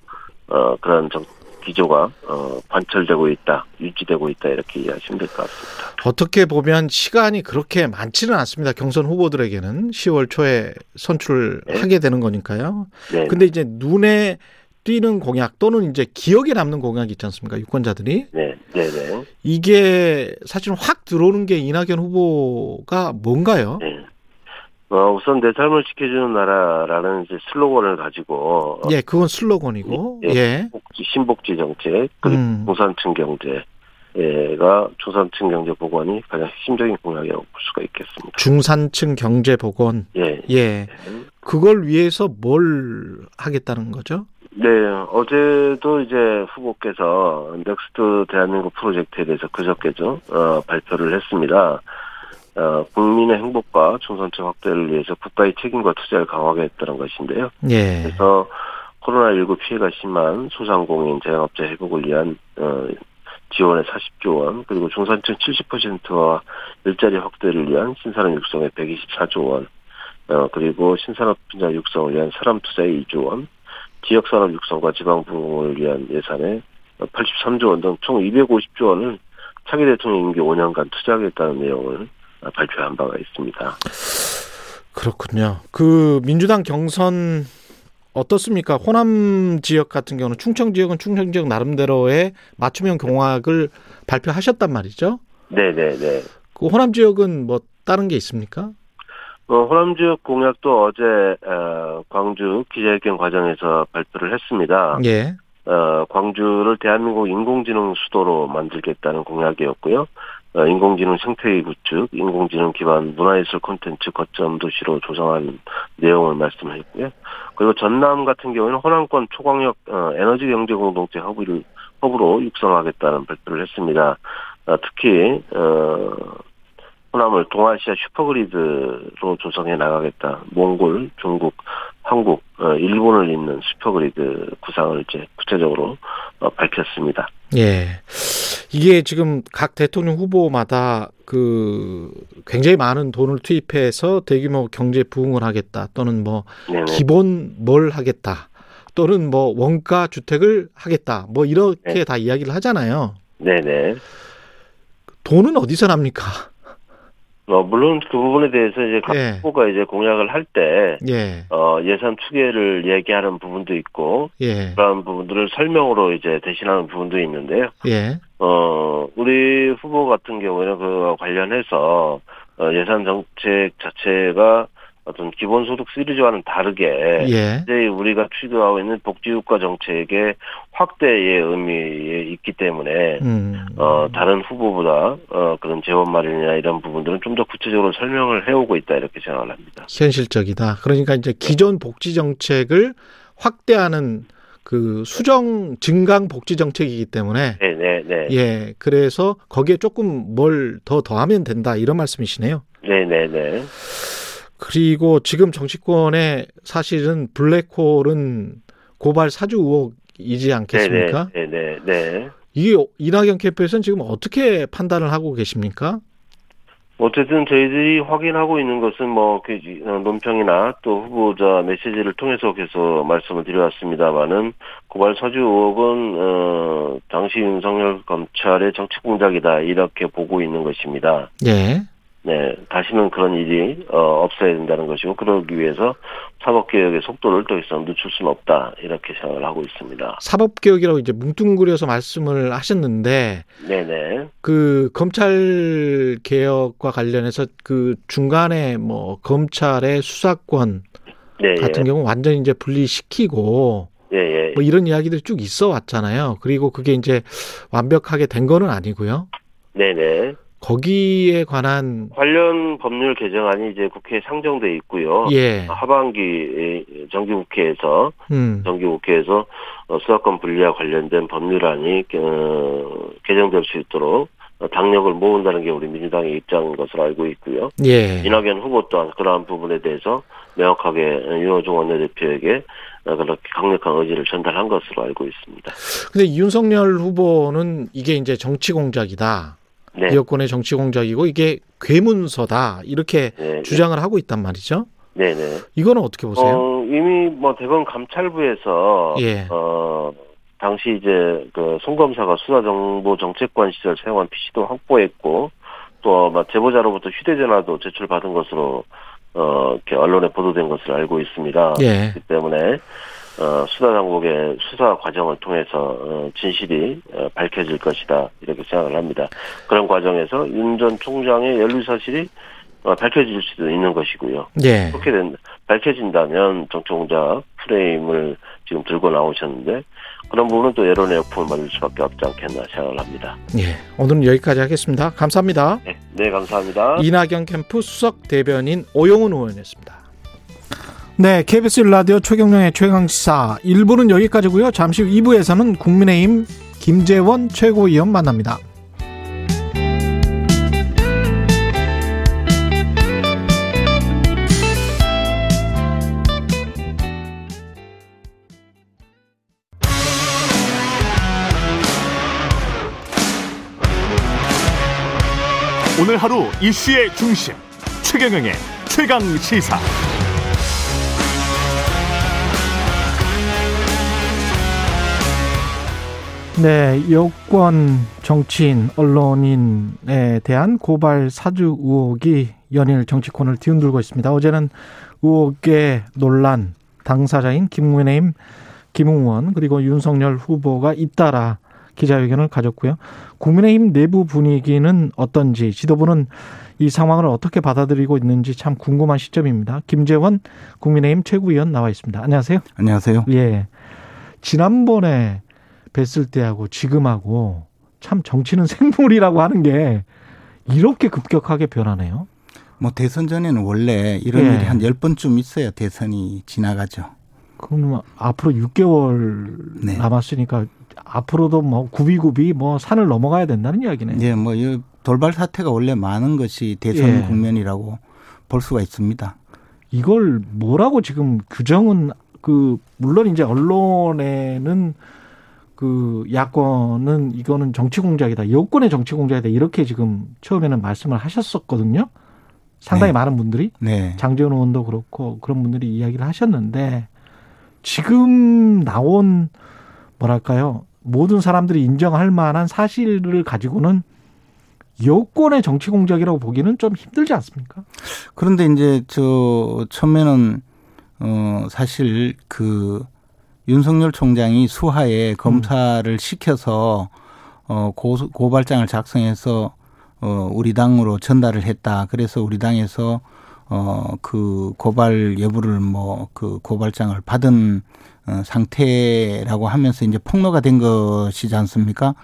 어, 그런 정, 기조가 어, 관철되고 있다, 유지되고 있다 이렇게 이해하시면 될 것 같습니다. 어떻게 보면 시간이 그렇게 많지는 않습니다. 경선 후보들에게는 10월 초에 선출하게 되는 거니까요. 네, 근데 이제 눈에 띄는 공약 또는 이제 기억에 남는 공약이 있지 않습니까? 유권자들이. 네, 네, 네. 이게 사실 확 들어오는 게 이낙연 후보가 뭔가요? 네. 어, 우선 내 삶을 지켜주는 나라라는 이제 슬로건을 가지고 어, 예, 그건 슬로건이고. 예. 예. 복지, 신복지 정책 그리고 음. 중산층 경제가 중산층 경제 복원이 가장 핵심적인 공약이라고 볼 수가 있겠습니다. 중산층 경제 복원. 예. 예. 그걸 위해서 뭘 하겠다는 거죠? 네, 어제도 이제 후보께서 Next 대한민국 프로젝트에 대해서 그저께죠, 어, 발표를 했습니다. 어, 국민의 행복과 중산층 확대를 위해서 국가의 책임과 투자를 강화하겠다는 것인데요. 예. 그래서 코로나19 피해가 심한 소상공인 자영업자 회복을 위한 어, 지원에 40조 원, 그리고 중산층 70%와 일자리 확대를 위한 신산업 육성에 124조 원, 어, 그리고 신산업 분야 육성을 위한 사람 투자에 2조 원, 지역 산업 육성과 지방 부흥을 위한 예산에 83조 원 등 총 250조 원을 차기 대통령 임기 5년간 투자하겠다는 내용을 발표한 바가 있습니다. 그렇군요. 그 민주당 경선 어떻습니까? 호남 지역 같은 경우는 충청 지역은 충청 지역 나름대로의 맞춤형 공약을 발표하셨단 말이죠. 네 네 네. 그 호남 지역은 뭐 다른 게 있습니까? 어, 호남 지역 공약도 어제 어, 광주 기자회견 과정에서 발표를 했습니다. 예. 어, 광주를 대한민국 인공지능 수도로 만들겠다는 공약이었고요. 어, 인공지능 생태계 구축, 인공지능 기반 문화예술 콘텐츠 거점 도시로 조성하는 내용을 말씀했고요. 그리고 전남 같은 경우는 호남권 초광역 어, 에너지 경제 공동체 허브를 허브로 육성하겠다는 발표를 했습니다. 어, 특히 어, 호남을 동아시아 super grid로 조성해 나가겠다. 몽골, 중국, 한국, 어, 일본을 잇는 super grid 구상을 이제 구체적으로 어, 밝혔습니다. 예. 이게 지금 각 대통령 후보마다 그 굉장히 많은 돈을 투입해서 대규모 경제 부흥을 하겠다 또는 뭐 네네. 기본 뭘 하겠다 또는 뭐 원가 주택을 하겠다 뭐 이렇게 네. 다 이야기를 하잖아요. 네네. 돈은 어디서 납니까? 어, 물론 그 부분에 대해서 이제 각 예. 후보가 이제 공약을 할 때, 예. 어, 예산 추계를 얘기하는 부분도 있고, 예. 그런 부분들을 설명으로 이제 대신하는 부분도 있는데요. 예. 어, 우리 후보 같은 경우에는 그 관련해서 어, 예산 정책 자체가 어떤 기본소득 시리즈와는 다르게 예. 이제 우리가 추구하고 있는 복지국가 정책의 확대의 의미에 있기 때문에 음. 어, 다른 후보보다 어, 그런 재원 마련이나 이런 부분들은 좀 더 구체적으로 설명을 해오고 있다 이렇게 생각을 합니다. 현실적이다. 그러니까 이제 기존 복지 정책을 확대하는 그 수정 증강 복지 정책이기 때문에 네, 네, 네, 예. 그래서 거기에 조금 뭘 더 더하면 된다 이런 말씀이시네요. 네, 네, 네. 그리고 지금 정치권에 사실은 블랙홀은 고발 사주 의혹이지 않겠습니까? 네, 네, 네, 네. 이게 이낙연 캠프에서는 지금 어떻게 판단을 하고 계십니까? 어쨌든 저희들이 확인하고 있는 것은 뭐, 그, 어, 논평이나 또 후보자 메시지를 통해서 계속 말씀을 드려왔습니다만은 고발 사주 의혹은, 어, 당시 윤석열 검찰의 정치 공작이다. 이렇게 보고 있는 것입니다. 예. 네. 다시는 그런 일이, 어, 없어야 된다는 것이고, 그러기 위해서 사법 개혁의 속도를 더 이상 늦출 수는 없다. 이렇게 생각을 하고 있습니다. 사법 개혁이라고 이제 뭉뚱그려서 말씀을 하셨는데 네네. 그 검찰 개혁과 관련해서 그 중간에 뭐 검찰의 수사권 네, 같은 경우 완전히 이제 분리시키고 예, 예. 뭐 이런 이야기들이 쭉 있어 왔잖아요. 그리고 그게 이제 완벽하게 된 거는 아니고요. 네네. 거기에 관한 관련 법률 개정안이 이제 국회에 상정돼 있고요. 예, 하반기 정기국회에서 음, 정기국회에서 어, 수사권 분리와 관련된 법률안이 어, 개정될 수 있도록 어, 당력을 모은다는 게 우리 민주당의 입장인 것으로 알고 있고요. 예, 이낙연 후보 또한 그러한 부분에 대해서 명확하게 윤호중 원내대표에게 어, 그렇게 강력한 의지를 전달한 것으로 알고 있습니다. 근데 윤석열 후보는 이게 이제 정치 공작이다. 네. 여권의 정치 공작이고 이게 괴문서다 이렇게 네, 주장을 하고 있단 말이죠. 네, 네. 이거는 어떻게 보세요? 어, 이미 뭐 대검 감찰부에서 예. 어 당시 이제 그 송 검사가 수사정보 정책관 시절 사용한 PC도 확보했고 또 제보자로부터 휴대전화도 제출받은 것으로 어 이렇게 언론에 보도된 것을 알고 있습니다. 예, 그렇기 때문에 어 수사 당국의 수사 과정을 통해서 어, 진실이 어, 밝혀질 것이다 이렇게 생각을 합니다. 그런 과정에서 윤 전 총장의 연루 사실이 어, 밝혀질 수도 있는 것이고요. 예, 그렇게 된 밝혀진다면 정치공작 프레임을 지금 들고 나오셨는데 그런 부분은 또 여론의 역풍을 맞을 수밖에 없지 않겠나 생각을 합니다. 예. 오늘은 여기까지 하겠습니다. 감사합니다. 네, 네 감사합니다. 이낙연 캠프 수석 대변인 오영훈 의원이었습니다. 네, KBS 라디오 최경령의 최강시사 1부는 여기까지고요. 잠시 후 2부에서는 국민의힘 김재원 최고위원 만납니다. 오늘 하루 이슈의 중심 최경영의 최강 시사. 네, 여권 정치인, 언론인에 대한 고발 사주 의혹이 연일 정치권을 뒤흔들고 있습니다. 어제는 의혹의 논란 당사자인 김국민의힘 김웅원 그리고 윤석열 후보가 잇따라 기자회견을 가졌고요. 국민의힘 내부 분위기는 어떤지 지도부는 이 상황을 어떻게 받아들이고 있는지 참 궁금한 시점입니다. 김재원 국민의힘 최고위원 나와 있습니다. 안녕하세요. 안녕하세요. 예. 지난번에 뵀을 때하고 지금하고 참 정치는 생물이라고 하는 게 이렇게 급격하게 변하네요. 뭐 대선 전에는 원래 이런 예. 일이 한 열번쯤 있어야 대선이 지나가죠. 그럼 앞으로 6개월 네. 남았으니까 앞으로도 뭐 구비구비 뭐 산을 넘어가야 된다는 이야기네. 예, 뭐이 돌발 사태가 원래 많은 것이 대선 예. 국면이라고 볼 수가 있습니다. 이걸 뭐라고 지금 규정은 그 물론 이제 언론에는 그 야권은 이거는 정치 공작이다. 여권의 정치 공작이다. 이렇게 지금 처음에는 말씀을 하셨었거든요. 상당히 네. 많은 분들이 네. 장재원 의원도 그렇고 그런 분들이 이야기를 하셨는데 지금 나온 뭐랄까요 모든 사람들이 인정할 만한 사실을 가지고는 여권의 정치 공작이라고 보기는 좀 힘들지 않습니까? 그런데 이제 저 처음에는 어 사실 그 윤석열 총장이 수하에 검사를 시켜서 어 고, 고발장을 작성해서 어 우리 당으로 전달을 했다. 그래서 우리 당에서 어 그 고발 여부를 뭐 그 고발장을 받은 어 상태라고 하면서 이제 폭로가 된 것이지 않습니까?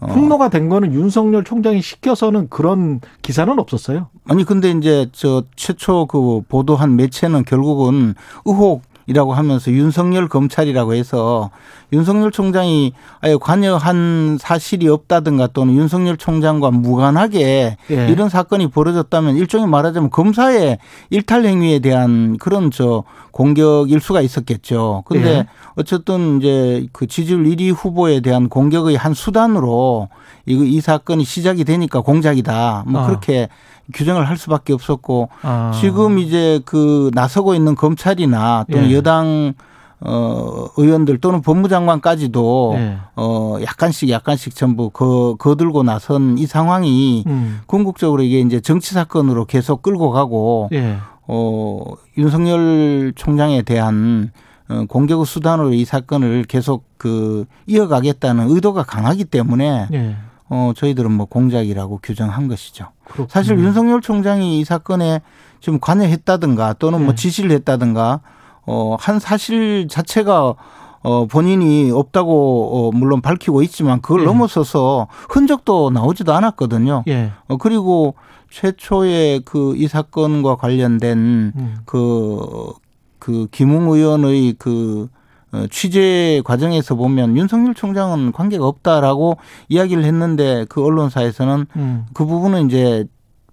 어. 폭로가 된 거는 윤석열 총장이 시켜서는 그런 기사는 없었어요. 아니 근데 이제 저 최초 그 보도한 매체는 결국은 의혹 이라고 하면서 윤석열 검찰이라고 해서 윤석열 총장이 아예 관여한 사실이 없다든가 또는 윤석열 총장과 무관하게 예. 이런 사건이 벌어졌다면 일종의 말하자면 검사의 일탈 행위에 대한 그런 저 공격일 수가 있었겠죠. 근데 예. 어쨌든 이제 그 지지율 1위 후보에 대한 공격의 한 수단으로 이, 이 사건이 시작이 되니까 공작이다. 뭐 아. 그렇게 규정을 할 수밖에 없었고 아. 지금 이제 그 나서고 있는 검찰이나 또는 예. 여당 어 의원들 또는 법무장관까지도 예. 어 약간씩 약간씩 전부 거 거들고 나선 이 상황이 음. 궁극적으로 이게 이제 정치 사건으로 계속 끌고 가고 예. 어 윤석열 총장에 대한 어, 공격의 수단으로 이 사건을 계속 그 이어가겠다는 의도가 강하기 때문에 예. 어 저희들은 뭐 공작이라고 규정한 것이죠. 그렇군요. 사실 윤석열 총장이 이 사건에 지금 관여했다든가 또는 뭐 네. 지시를 했다든가 어 한 사실 자체가 어 본인이 없다고 어 물론 밝히고 있지만 그걸 네. 넘어서서 흔적도 나오지도 않았거든요. 예. 어 그리고 최초의 그 이 사건과 관련된 음. 그, 그 김웅 의원의 그 어, 취재 과정에서 보면 윤석열 총장은 관계가 없다라고 이야기를 했는데 그 언론사에서는 음. 그 부분은 이제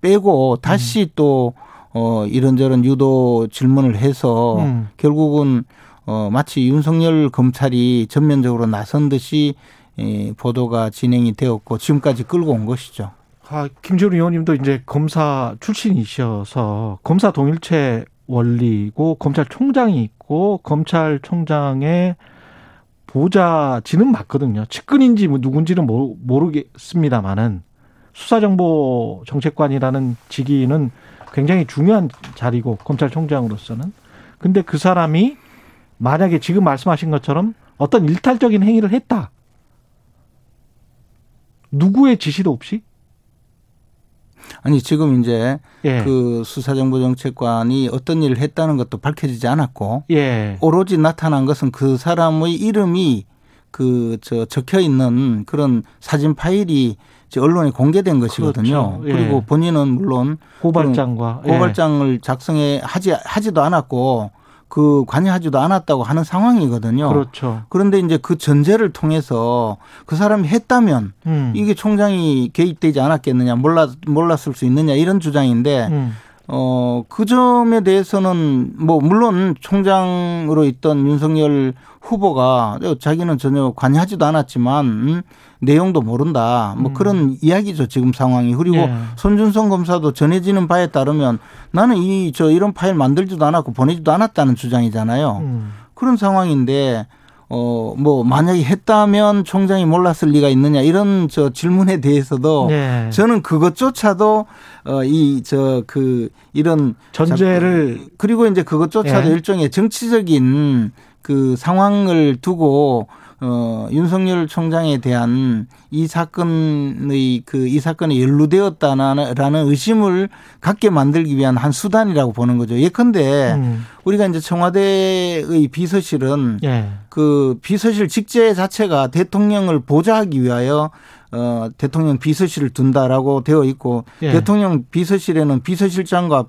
빼고 다시 또 어, 이런저런 유도 질문을 해서 음. 결국은 어, 마치 윤석열 검찰이 전면적으로 나선 듯이 예, 보도가 진행이 되었고 지금까지 끌고 온 것이죠. 아, 김지훈 의원님도 이제 검사 출신이셔서 검사 동일체 원리고 검찰총장이 있고 검찰총장의 보좌진은 맞거든요. 측근인지 뭐 누군지는 모르- 모르겠습니다만은 수사정보 정책관이라는 직위는 굉장히 중요한 자리고 검찰총장으로서는 근데 그 사람이 만약에 지금 말씀하신 것처럼 어떤 일탈적인 행위를 했다. 누구의 지시도 없이 아니 지금 이제 예. 그 수사정보정책관이 어떤 일을 했다는 것도 밝혀지지 않았고 예. 오로지 나타난 것은 그 사람의 이름이 그 저 적혀 있는 그런 사진 파일이 언론에 공개된 것이거든요. 그렇죠. 예. 그리고 본인은 물론 고발장과 예. 고발장을 작성해 하지 하지도 않았고 그 관여하지도 않았다고 하는 상황이거든요. 그렇죠. 그런데 이제 그 전제를 통해서 그 사람이 했다면 음. 이게 총장이 개입되지 않았겠느냐 몰랐 몰랐을 수 있느냐 이런 주장인데 음. 어, 그 점에 대해서는 뭐 물론 총장으로 있던 윤석열 후보가 자기는 전혀 관여하지도 않았지만 음, 내용도 모른다. 뭐 음. 그런 이야기죠 지금 상황이. 그리고 예. 손준성 검사도 전해지는 바에 따르면 나는 이 저 이런 파일 만들지도 않았고 보내지도 않았다는 주장이잖아요. 음. 그런 상황인데 어 뭐 만약에 했다면 총장이 몰랐을 리가 있느냐 이런 저 질문에 대해서도 예. 저는 그것조차도 어 이 저 그 이런 전제를 그리고 이제 그것조차도 예. 일종의 정치적인 그 상황을 두고 어 윤석열 총장에 대한 이 사건의 그 이 사건에 연루되었다라는 의심을 갖게 만들기 위한 한 수단이라고 보는 거죠. 예컨대 음. 우리가 이제 청와대의 비서실은 예. 그 비서실 직제 자체가 대통령을 보좌하기 위하여 어 대통령 비서실을 둔다라고 되어 있고 예. 대통령 비서실에는 비서실장과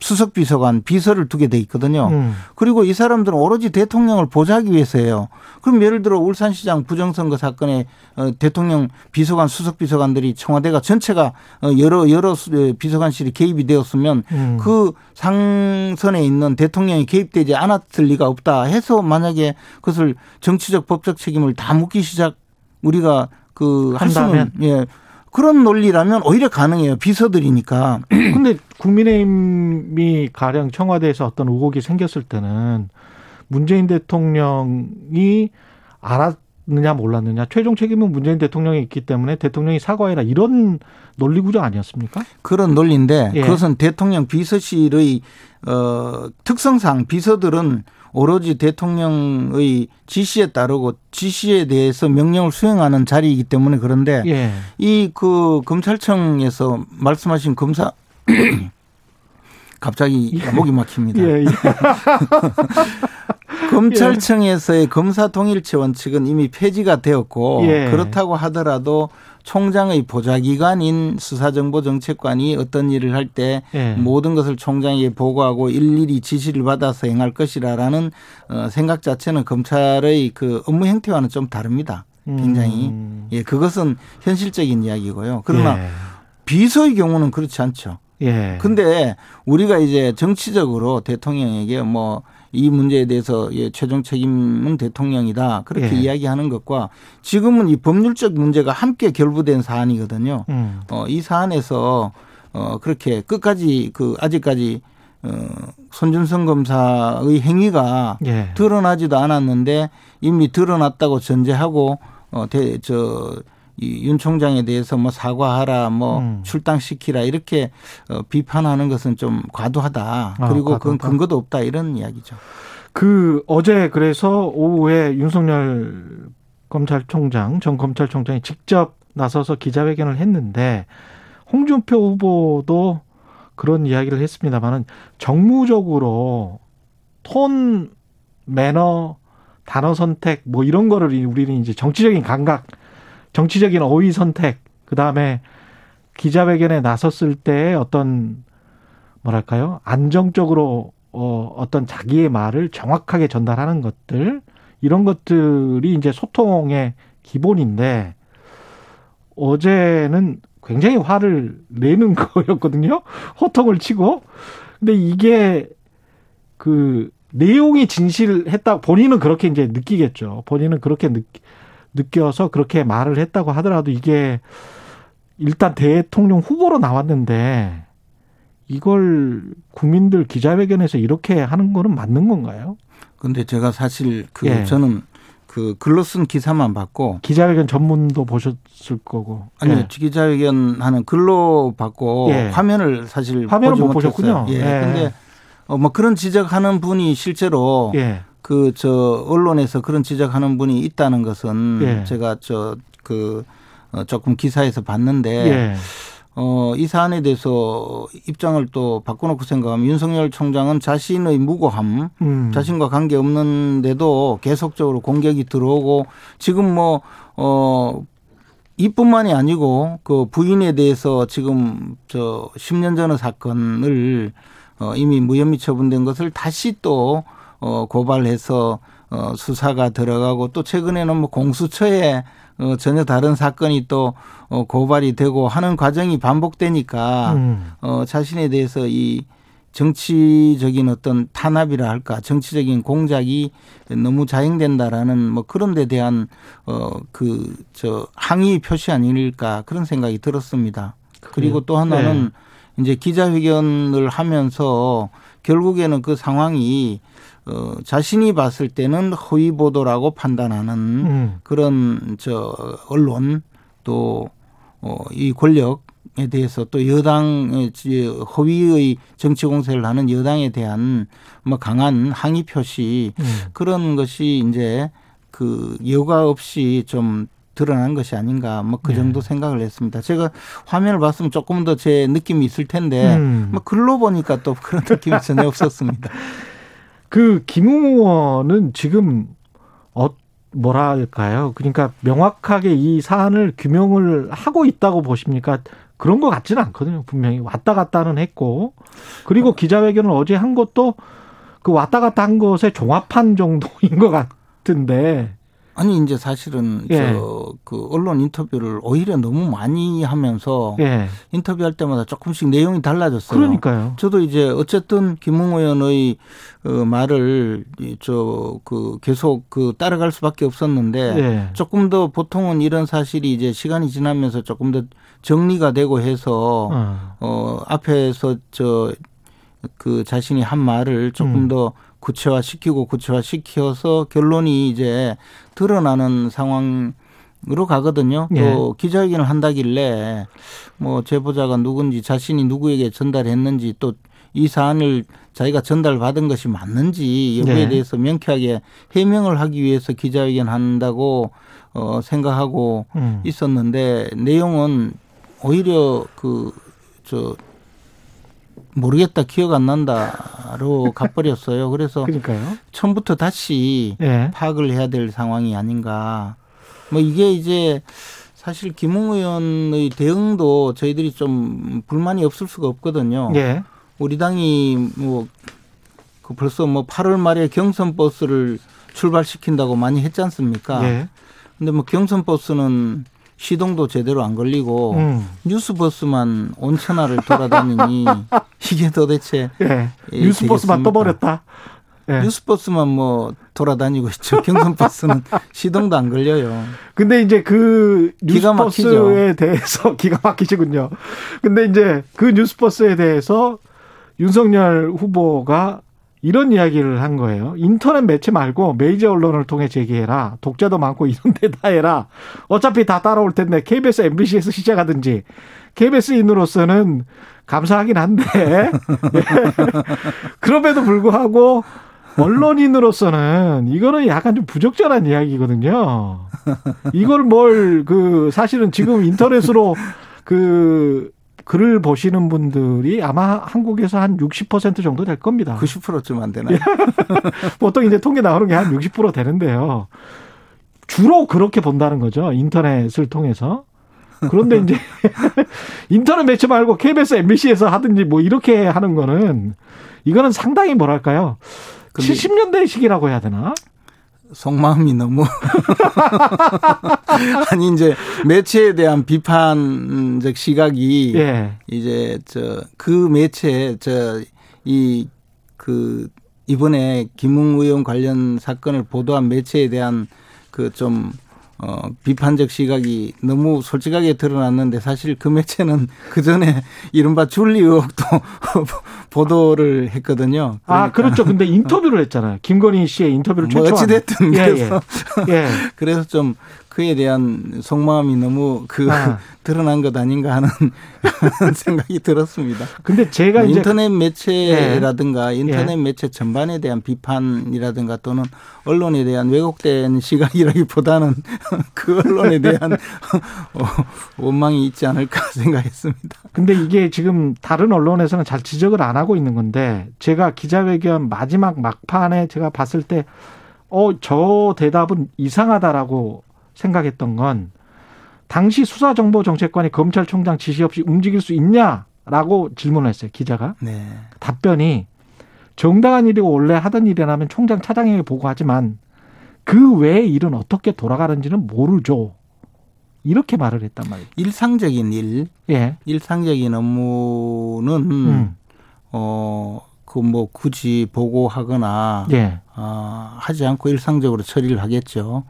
수석 비서관, 비서를 두게 돼 있거든요. 음. 그리고 이 사람들은 오로지 대통령을 보좌하기 위해서예요. 그럼 예를 들어 울산시장 부정선거 사건에 어, 대통령 비서관, 수석 비서관들이 청와대가 전체가 어, 여러 여러 비서관실이 개입이 되었으면 음. 그 상선에 있는 대통령이 개입되지 않았을 리가 없다 해서 만약에 그것을 정치적 법적 책임을 다 묻기 시작 우리가 그 한다면? 예 그런 논리라면 오히려 가능해요 비서들이니까 근데 국민의힘이 가령 청와대에서 어떤 의혹이 생겼을 때는 문재인 대통령이 알았느냐 몰랐느냐 최종 책임은 문재인 대통령이 있기 때문에 대통령이 사과해라 이런 논리 구조 아니었습니까? 그런 논리인데 예. 그것은 대통령 비서실의 어 특성상 비서들은 오로지 대통령의 지시에 따르고 지시에 대해서 명령을 수행하는 자리이기 때문에 그런데 예. 이그 검찰청에서 말씀하신 검사 갑자기 목이 막힙니다. 예. 예. 검찰청에서의 검사 통일체 원칙은 이미 폐지가 되었고 예. 그렇다고 하더라도 총장의 보좌기관인 수사정보정책관이 어떤 일을 할때 예. 모든 것을 총장에게 보고하고 일일이 지시를 받아서 행할 것이라는 어, 생각 자체는 검찰의 그 업무 형태와는 좀 다릅니다. 굉장히 음. 예 그것은 현실적인 이야기고요. 그러나 예. 비서의 경우는 그렇지 않죠. 예. 근데 우리가 이제 정치적으로 대통령에게 뭐 이 문제에 대해서 예, 최종 책임은 대통령이다 그렇게 예. 이야기하는 것과 지금은 이 법률적 문제가 함께 결부된 사안이거든요. 음. 어, 이 사안에서 어, 그렇게 끝까지 그 아직까지 어, 손준성 검사의 행위가 예. 드러나지도 않았는데 이미 드러났다고 전제하고 어, 대, 저, 이윤 총장에 대해서 뭐 사과하라, 뭐 음. 출당시키라 이렇게 어, 비판하는 것은 좀 과도하다. 아, 그리고 그건 과도하다. 근거도 없다 이런 이야기죠. 그 어제 그래서 오후에 윤석열 검찰총장 전 검찰총장이 직접 나서서 기자회견을 했는데 홍준표 후보도 그런 이야기를 했습니다만은 정무적으로 톤 매너 단어 선택 뭐 이런 거를 우리는 이제 정치적인 감각 정치적인 어휘 선택 그 다음에 기자회견에 나섰을 때 어떤 뭐랄까요 안정적으로 어, 어떤 자기의 말을 정확하게 전달하는 것들 이런 것들이 이제 소통의 기본인데 어제는 굉장히 화를 내는 거였거든요. 호통을 치고. 근데 이게 그 내용이 진실했다 본인은 그렇게 이제 느끼겠죠. 본인은 그렇게 느, 느껴서 그렇게 말을 했다고 하더라도 이게 일단 대통령 후보로 나왔는데 이걸 국민들 기자회견에서 이렇게 하는 거는 맞는 건가요? 근데 제가 사실 그 예. 저는 그 글로 쓴 기사만 봤고 기자회견 전문도 보셨을 거고. 아니요 예. 기자회견 하는 글로 봤고 예. 화면을 사실 화면을 보지 못 못했어요. 보셨군요. 예. 예. 근데 어, 뭐 그런 지적하는 분이 실제로 예. 그 저 언론에서 그런 지적하는 분이 있다는 것은 예. 제가 저그 조금 기사에서 봤는데 예. 어, 이 사안에 대해서 입장을 또 바꿔놓고 생각하면 윤석열 총장은 자신의 무고함, 음. 자신과 관계 없는데도 계속적으로 공격이 들어오고 지금 뭐, 어, 이뿐만이 아니고 그 부인에 대해서 지금 저 10년 전의 사건을 어, 이미 무혐의 처분된 것을 다시 또 어, 고발해서 어, 수사가 들어가고 또 최근에는 뭐 공수처에 어, 전혀 다른 사건이 또 어, 고발이 되고 하는 과정이 반복되니까 음. 어, 자신에 대해서 이 정치적인 어떤 탄압이라 할까 정치적인 공작이 너무 자행된다라는 뭐 그런 데 대한 어 그 저 항의 표시 아닐까 그런 생각이 들었습니다. 그리고 또 하나는 이제 기자회견을 하면서 결국에는 그 상황이 어 자신이 봤을 때는 허위 보도라고 판단하는 음. 그런 저 언론 또 어 이 권력에 대해서 또 여당의 허위의 정치 공세를 하는 여당에 대한 뭐 강한 항의 표시 음. 그런 것이 이제 그 여과 없이 좀 드러난 것이 아닌가 뭐그 네. 정도 생각을 했습니다. 제가 화면을 봤으면 조금 더 제 느낌이 있을 텐데 음. 뭐 글로 보니까 또 그런 느낌이 전혀 없었습니다. 그 김웅 의원은 지금 어 뭐랄까요? 그러니까 명확하게 이 사안을 규명을 하고 있다고 보십니까? 그런 것 같지는 않거든요. 분명히 왔다 갔다는 했고 그리고 기자회견을 어제 한 것도 그 왔다 갔다 한 것의 종합한 정도인 것 같은데 아니 이제 사실은 예. 저그 언론 인터뷰를 오히려 너무 많이 하면서 예 인터뷰할 때마다 조금씩 내용이 달라졌어요. 그러니까요. 저도 이제 어쨌든 김웅 의원의 어, 말을 저 그 계속 그 따라갈 수밖에 없었는데 예. 조금 더 보통은 이런 사실이 이제 시간이 지나면서 조금 더 정리가 되고 해서 어. 어 앞에서 저 그 자신이 한 말을 조금 음. 더 구체화 시키고 구체화 시켜서 결론이 이제 드러나는 상황 으로 가거든요. 예. 또 기자회견을 한다길래 뭐 제보자가 누군지 자신이 누구에게 전달했는지 또 이 사안을 자기가 전달받은 것이 맞는지 여부에 예. 대해서 명쾌하게 해명을 하기 위해서 기자회견 한다고 어 생각하고 음. 있었는데 내용은 오히려 그 저 모르겠다 기억 안 난다로 가버렸어요. 그래서 그러니까요. 처음부터 다시 예. 파악을 해야 될 상황이 아닌가. 뭐 이게 이제 사실 김웅 의원의 대응도 저희들이 좀 불만이 없을 수가 없거든요. 예. 우리 당이 뭐그 벌써 뭐 8월 말에 경선 버스를 출발시킨다고 많이 했지 않습니까? 예. 근데 뭐 경선 버스는 시동도 제대로 안 걸리고 음. 뉴스 버스만 온천하를 돌아다니니 이게 도대체 예. 예, 뉴스버스만? 떠버렸다. 예. 뉴스 버스만 뭐 돌아다니고 있죠. 경선 버스는 시동도 안 걸려요. 근데 이제 그 뉴스버스에 대해서 기가 막히시군요. 근데 이제 그 뉴스버스에 대해서 윤석열 후보가 이런 이야기를 한 거예요. 인터넷 매체 말고 메이저 언론을 통해 제기해라. 독자도 많고 이런 데다 해라. 어차피 다 따라올 텐데 KBS, MBC에서 시작하든지 KBS인으로서는 감사하긴 한데 예. 그럼에도 불구하고 언론인으로서는 이거는 약간 좀 부적절한 이야기거든요. 이걸 뭘 그 사실은 지금 인터넷으로 그 글을 보시는 분들이 아마 한국에서 한 60% 정도 될 겁니다. 90%쯤 안 되나요? 보통 이제 통계 나오는 게 한 60% 되는데요. 주로 그렇게 본다는 거죠. 인터넷을 통해서. 그런데 이제 인터넷 매체 말고 KBS, MBC에서 하든지 뭐 이렇게 하는 거는 이거는 상당히 뭐랄까요. 근데 70년대식이라고 해야 되나? 속마음이 너무 아니 이제 매체에 대한 비판적 시각이 예. 이제 저 그 매체 저이 그 이번에 김웅 의원 관련 사건을 보도한 매체에 대한 그 좀 어, 비판적 시각이 너무 솔직하게 드러났는데 사실 그 매체는 그 전에 이른바 줄리 의혹도 보도를 했거든요. 아, 그러니까 그렇죠. 근데 인터뷰를 했잖아요. 김건희 씨의 인터뷰를 뭐. 어찌됐든 예, 그래서 예. 예. 그래서 좀 그에 대한 속마음이 너무 그 아. 드러난 것 아닌가 하는 생각이 들었습니다. 근데 제가 뭐 이제 인터넷 매체라든가 인터넷 예. 매체 전반에 대한 비판이라든가 또는 언론에 대한 왜곡된 시각이라기보다는 그 언론에 대한 어, 원망이 있지 않을까 생각했습니다. 근데 이게 지금 다른 언론에서는 잘 지적을 안 하고 있는 건데 제가 기자회견 마지막 막판에 제가 봤을 때 어, 저 대답은 이상하다라고 생각했던 건 당시 수사정보정책관이 검찰총장 지시 없이 움직일 수 있냐라고 질문을 했어요. 기자가. 네. 답변이 정당한 일이고 원래 하던 일이라면 총장 차장에게 보고하지만 그 외의 일은 어떻게 돌아가는지는 모르죠. 이렇게 말을 했단 말이에요. 일상적인 일, 예. 일상적인 업무는 음. 어, 그 뭐 굳이 보고하거나 예. 아, 하지 않고 일상적으로 처리를 하겠죠.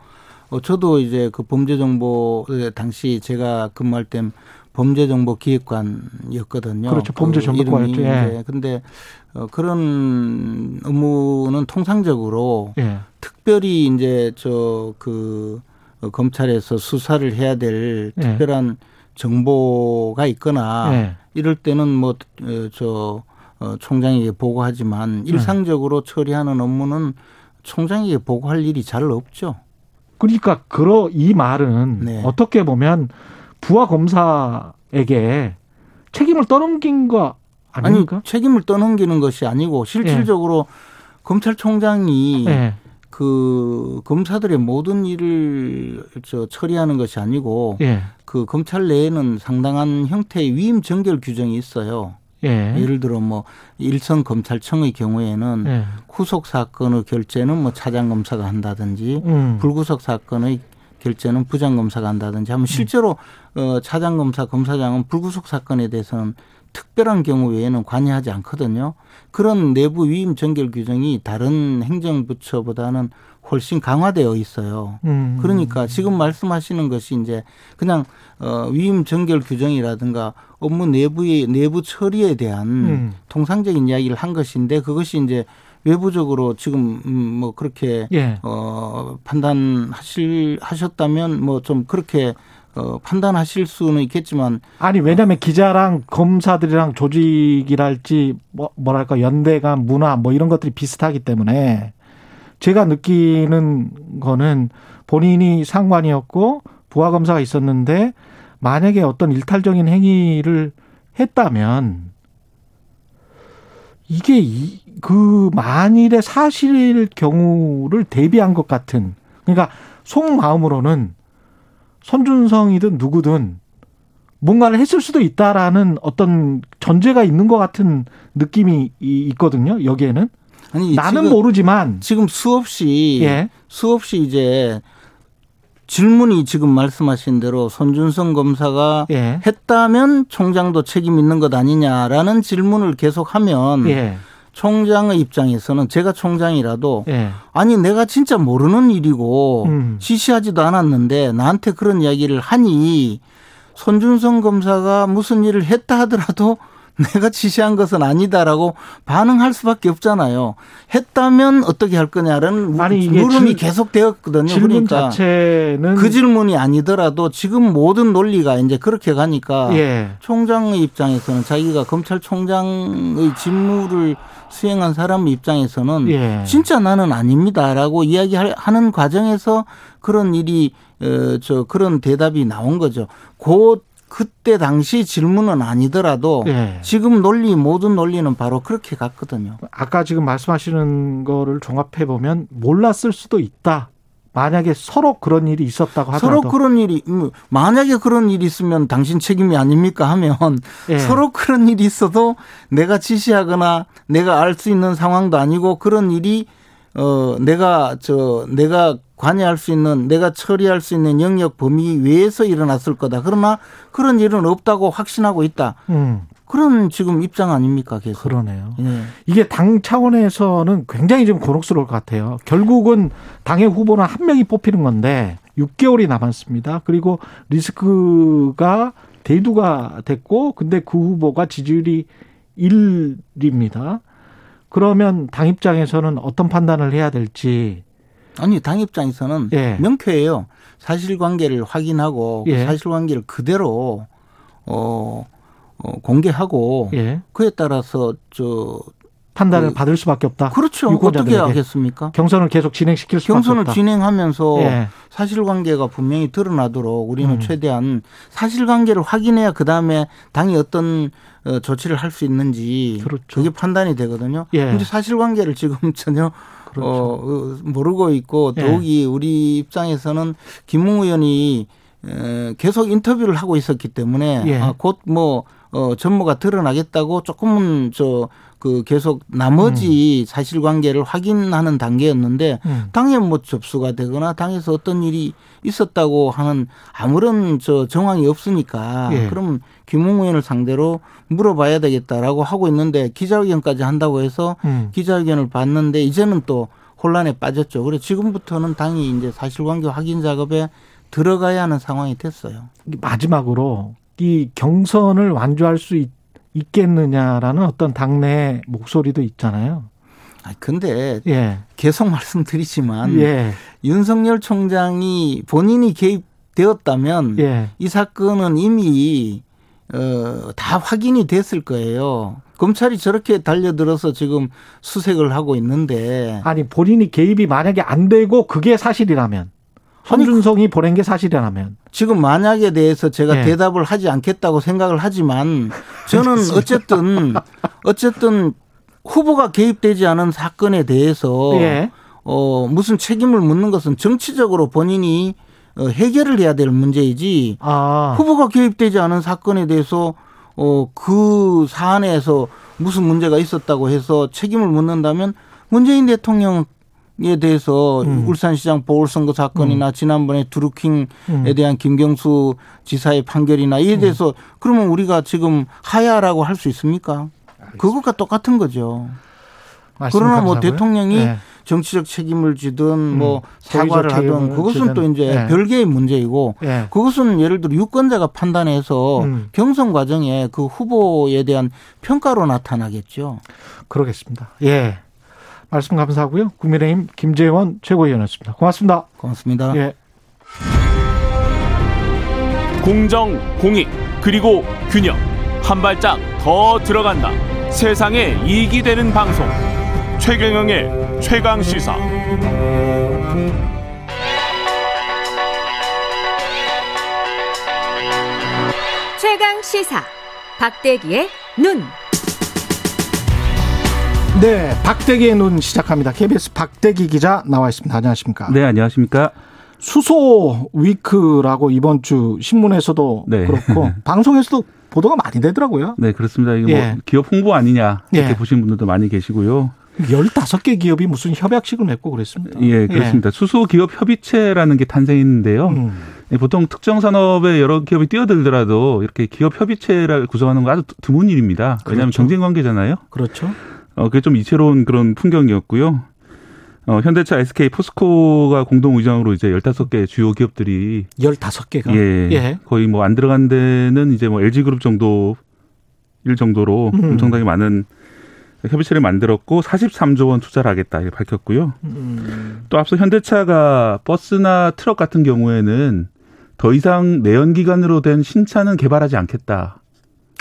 어, 저도 이제 그 범죄정보 당시 제가 근무할 땐 범죄정보기획관이었거든요. 그렇죠. 그 범죄정보과였죠. 이름이 예. 근데 어, 그런 업무는 통상적으로 예. 특별히 이제 저그 검찰에서 수사를 해야 될 예. 특별한 정보가 있거나 예. 이럴 때는 뭐저 어, 총장에게 보고하지만 일상적으로 처리하는 업무는 총장에게 보고할 일이 잘 없죠. 그러니까 그러 이 말은 네. 어떻게 보면 부하 검사에게 책임을 떠넘긴 거 아닙니까? 아니 책임을 떠넘기는 것이 아니고 실질적으로 검찰총장이 예. 그 검사들의 모든 일을 저 처리하는 것이 아니고 예. 그 검찰 내에는 상당한 형태의 위임 정결 규정이 있어요. 예. 예를 들어 뭐 일선 검찰청의 경우에는 예. 후속 사건의 결재는 뭐 차장 검사가 한다든지 음. 불구속 사건의 결재는 부장 검사가 한다든지 하면 실제로 어 차장 검사 검사장은 불구속 사건에 대해서는 특별한 경우 외에는 관여하지 않거든요. 그런 내부 위임 정결 규정이 다른 행정부처보다는 훨씬 강화되어 있어요. 음. 그러니까 지금 말씀하시는 것이 이제 그냥 어 위임 정결 규정이라든가 업무 내부의 내부 처리에 대한 음. 통상적인 이야기를 한 것인데 그것이 이제 외부적으로 지금 음뭐 그렇게 예. 어 판단하실 하셨다면 뭐 좀 그렇게 어 판단하실 수는 있겠지만 아니 왜냐하면 기자랑 검사들이랑 조직이랄지 뭐 뭐랄까 연대감 문화 뭐 이런 것들이 비슷하기 때문에 제가 느끼는 거는 본인이 상관이었고 부하 검사가 있었는데 만약에 어떤 일탈적인 행위를 했다면 이게 이, 그 만일의 사실일 경우를 대비한 것 같은 그러니까 속마음으로는 손준성이든 누구든 뭔가를 했을 수도 있다라는 어떤 전제가 있는 것 같은 느낌이 이- 있거든요. 여기에는 아니 나는 지금, 모르지만 지금 수없이 예. 수없이 이제 질문이 지금 말씀하신 대로 손준성 검사가 예. 했다면 총장도 책임 있는 것 아니냐라는 질문을 계속하면 예. 총장의 입장에서는 제가 총장이라도 예. 아니 내가 진짜 모르는 일이고 음. 지시하지도 않았는데 나한테 그런 이야기를 하니 손준성 검사가 무슨 일을 했다 하더라도 내가 지시한 것은 아니다라고 반응할 수밖에 없잖아요. 했다면 어떻게 할 거냐라는 아니, 물음이 질- 계속되었거든요. 질문 그러니까 자체는 그 질문이 아니더라도 지금 모든 논리가 이제 그렇게 가니까 예. 총장의 입장에서는 자기가 검찰총장의 직무를 수행한 사람의 입장에서는 예. 진짜 나는 아닙니다라고 이야기하는 과정에서 그런 일이 어, 저 그런 대답이 나온 거죠. 곧 그때 당시 질문은 아니더라도 예. 지금 논리 모든 논리는 바로 그렇게 갔거든요. 아까 지금 말씀하시는 거를 종합해 보면 몰랐을 수도 있다. 만약에 서로 그런 일이 있었다고 하더라도 서로 그런 일이 음, 만약에 그런 일이 있으면 당신 책임이 아닙니까 하면 예. 서로 그런 일이 있어도 내가 지시하거나 내가 알 수 있는 상황도 아니고 그런 일이 어 내가 저 내가 관여할 수 있는 내가 처리할 수 있는 영역 범위 외에서 일어났을 거다. 그러나 그런 일은 없다고 확신하고 있다. 음, 그런 지금 입장 아닙니까 계속. 그러네요. 예. 이게 당 차원에서는 굉장히 좀 곤혹스러울 것 같아요. 결국은 당의 후보는 한 명이 뽑히는 건데 6개월이 남았습니다. 그리고 리스크가 대두가 됐고 근데 그 후보가 지지율이 1입니다. 그러면 당 입장에서는 어떤 판단을 해야 될지 아니 당 입장에서는 예. 명쾌해요. 사실관계를 확인하고 그 예. 사실관계를 그대로 어, 어 공개하고 예. 그에 따라서 저 판단을 그- 받을 수밖에 없다. 그렇죠. 어떻게. 하겠습니까? 경선을 계속 진행시킬 수밖에 경선을 없다. 진행하면서 예. 사실관계가 분명히 드러나도록 우리는 음. 최대한 사실관계를 확인해야 그 다음에 당이 어떤 어, 조치를 할 수 있는지 그렇죠. 게 판단이 되거든요. 예. 근데 사실관계를 지금 전혀 그렇죠. 어, 어, 모르고 있고 예. 더욱이 우리 입장에서는 김웅 의원이 에, 계속 인터뷰를 하고 있었기 때문에 예. 아, 곧뭐 어, 전모가 드러나겠다고 조금은 저 그 계속 나머지 사실관계를 확인하는 단계였는데 음. 당에 뭐 접수가 되거나 당에서 어떤 일이 있었다고 하는 아무런 저 정황이 없으니까 예. 그럼 김웅 의원을 상대로 물어봐야 되겠다라고 하고 있는데 기자회견까지 한다고 해서 음. 기자회견을 봤는데 이제는 또 혼란에 빠졌죠. 그래 지금부터는 당이 이제 사실관계 확인 작업에 들어가야 하는 상황이 됐어요. 마지막으로 이 경선을 완주할 수 있, 있겠느냐라는 어떤 당내 목소리도 있잖아요. 아 근데 예. 계속 말씀드리지만 예. 윤석열 총장이 본인이 개입되었다면 예. 이 사건은 이미 어, 다 확인이 됐을 거예요. 검찰이 저렇게 달려들어서 지금 수색을 하고 있는데 아니 본인이 개입이 만약에 안 되고 그게 사실이라면 손준성이 보낸 게 사실이라면 지금 만약에 대해서 제가 예. 대답을 하지 않겠다고 생각을 하지만 저는 어쨌든 어쨌든 후보가 개입되지 않은 사건에 대해서 예. 어 무슨 책임을 묻는 것은 정치적으로 본인이 어, 해결을 해야 될 문제이지 아. 후보가 개입되지 않은 사건에 대해서 어 그 사안에서 무슨 문제가 있었다고 해서 책임을 묻는다면 문재인 대통령 에 대해서 음. 울산시장 보궐선거 사건이나 지난번에 드루킹에 음. 대한 김경수 지사의 판결이나 이에 대해서 그러면 우리가 지금 하야라고 할 수 있습니까? 그것과 똑같은 거죠. 그러나 뭐 감사하고요. 대통령이 네. 정치적 책임을 지든 뭐 음, 사과를 도의적 하든 그것은 또 지든. 이제 네. 별개의 문제이고 예. 그것은 예를 들어 유권자가 판단해서 음. 경선 과정에 그 후보에 대한 평가로 나타나겠죠. 그러겠습니다. 예. 말씀 감사하고요. 국민의힘 김재원 최고위원이었습니다. 고맙습니다. 고맙습니다. 예. 공정, 공익, 그리고 균형. 한 발짝 더 들어간다. 세상에 이익이 되는 방송. 최경영의 최강 시사. 최강 시사 박대기의 눈. 네, 박대기의 눈 시작합니다. KBS 박대기 기자 나와 있습니다. 안녕하십니까? 네, 안녕하십니까. 수소 위크라고 이번 주 신문에서도 네. 그렇고 방송에서도 보도가 많이 되더라고요. 네, 그렇습니다. 이게 예. 뭐 기업 홍보 아니냐 이렇게 예. 보시는 분들도 많이 계시고요. 15개 기업이 무슨 협약식을 맺고 그랬습니다. 예, 그렇습니다. 수소 기업 협의체라는 게 탄생했는데요. 음. 예, 보통 특정 산업에 여러 기업이 뛰어들더라도 이렇게 기업 협의체를 구성하는 건 아주 드문 일입니다. 왜냐하면 그렇죠. 경쟁 관계잖아요. 그렇죠. 어, 그게 좀 이채로운 그런 풍경이었고요. 어, 현대차, SK, 포스코가 공동 의장으로 이제 15개 주요 기업들이 15개가. 예, 예. 거의 뭐 안 들어간 데는 이제 뭐 LG 그룹 정도 일 정도로 음. 엄청나게 많은 협의체를 만들었고 43조 원 투자를 하겠다 이렇게 밝혔고요. 음. 또 앞서 현대차가 버스나 트럭 같은 경우에는 더 이상 내연 기관으로 된 신차는 개발하지 않겠다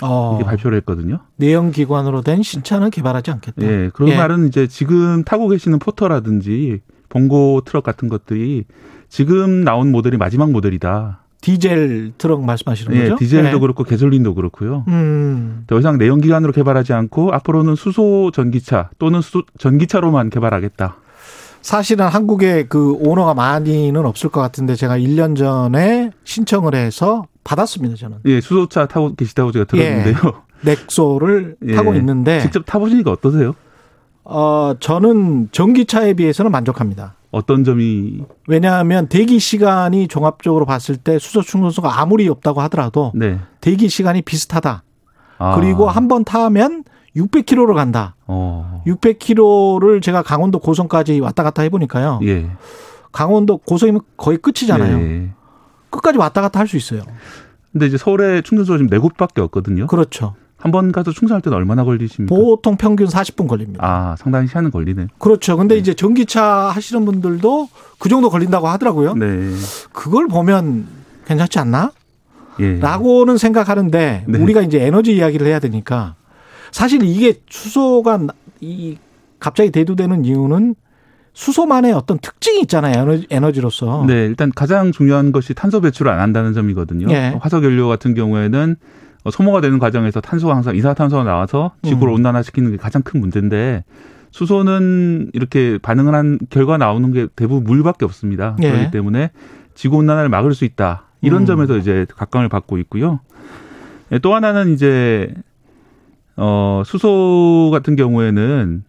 어. 이렇게 발표를 했거든요. 내연 기관으로 된 신차는 개발하지 않겠다. 예, 그런 예. 말은 이제 지금 타고 계시는 포터라든지 봉고 트럭 같은 것들이 지금 나온 모델이 마지막 모델이다. 디젤 트럭 말씀하시는 예, 거죠? 디젤도 예. 그렇고 개솔린도 그렇고요. 음. 더 이상 내연기관으로 개발하지 않고 앞으로는 수소 전기차 또는 수, 전기차로만 개발하겠다. 사실은 한국에 그 오너가 많이는 없을 것 같은데 제가 1년 전에 신청을 해서 받았습니다, 저는. 예, 수소차 타고 계시다고 제가 들었는데요. 넥소를 예. 타고 있는데 직접 타 보시니까 어떠세요? 어, 저는 전기차에 비해서는 만족합니다. 어떤 점이 왜냐하면 대기 시간이 종합적으로 봤을 때 수소 충전소가 아무리 없다고 하더라도 네. 대기 시간이 비슷하다. 아, 그리고 한 번 타면 600km를 간다. 어, 600km를 제가 강원도 고성까지 왔다 갔다 해보니까요. 예. 강원도 고성이면 거의 끝이잖아요. 예. 끝까지 왔다 갔다 할 수 있어요. 근데 이제 서울에 충전소가 지금 네 곳밖에 없거든요. 그렇죠. 한 번 가서 충전할 때는 얼마나 걸리십니까? 보통 평균 40분 걸립니다. 아, 상당히 시간은 걸리네. 그렇죠. 근데 이제 전기차 하시는 분들도 그 정도 걸린다고 하더라고요. 네. 그걸 보면 괜찮지 않나? 예. 라고는 생각하는데 네. 우리가 이제 에너지 이야기를 해야 되니까 사실 이게 수소가 나- 이 갑자기 대두되는 이유는 수소만의 어떤 특징이 있잖아요. 에너지, 에너지로서. 네, 일단 가장 중요한 것이 탄소 배출을 안 한다는 점이거든요. 예. 화석 연료 같은 경우에는 어, 소모가 되는 과정에서 탄소가 항상 이산화탄소가 나와서 지구를 음. 온난화시키는 게 가장 큰 문제인데 수소는 이렇게 반응을 한 결과 나오는 게 대부분 물밖에 없습니다. 예. 그렇기 때문에 지구 온난화를 막을 수 있다. 이런 음. 점에서 이제 각광을 받고 있고요. 예, 또 하나는 이제 어 수소 같은 경우에는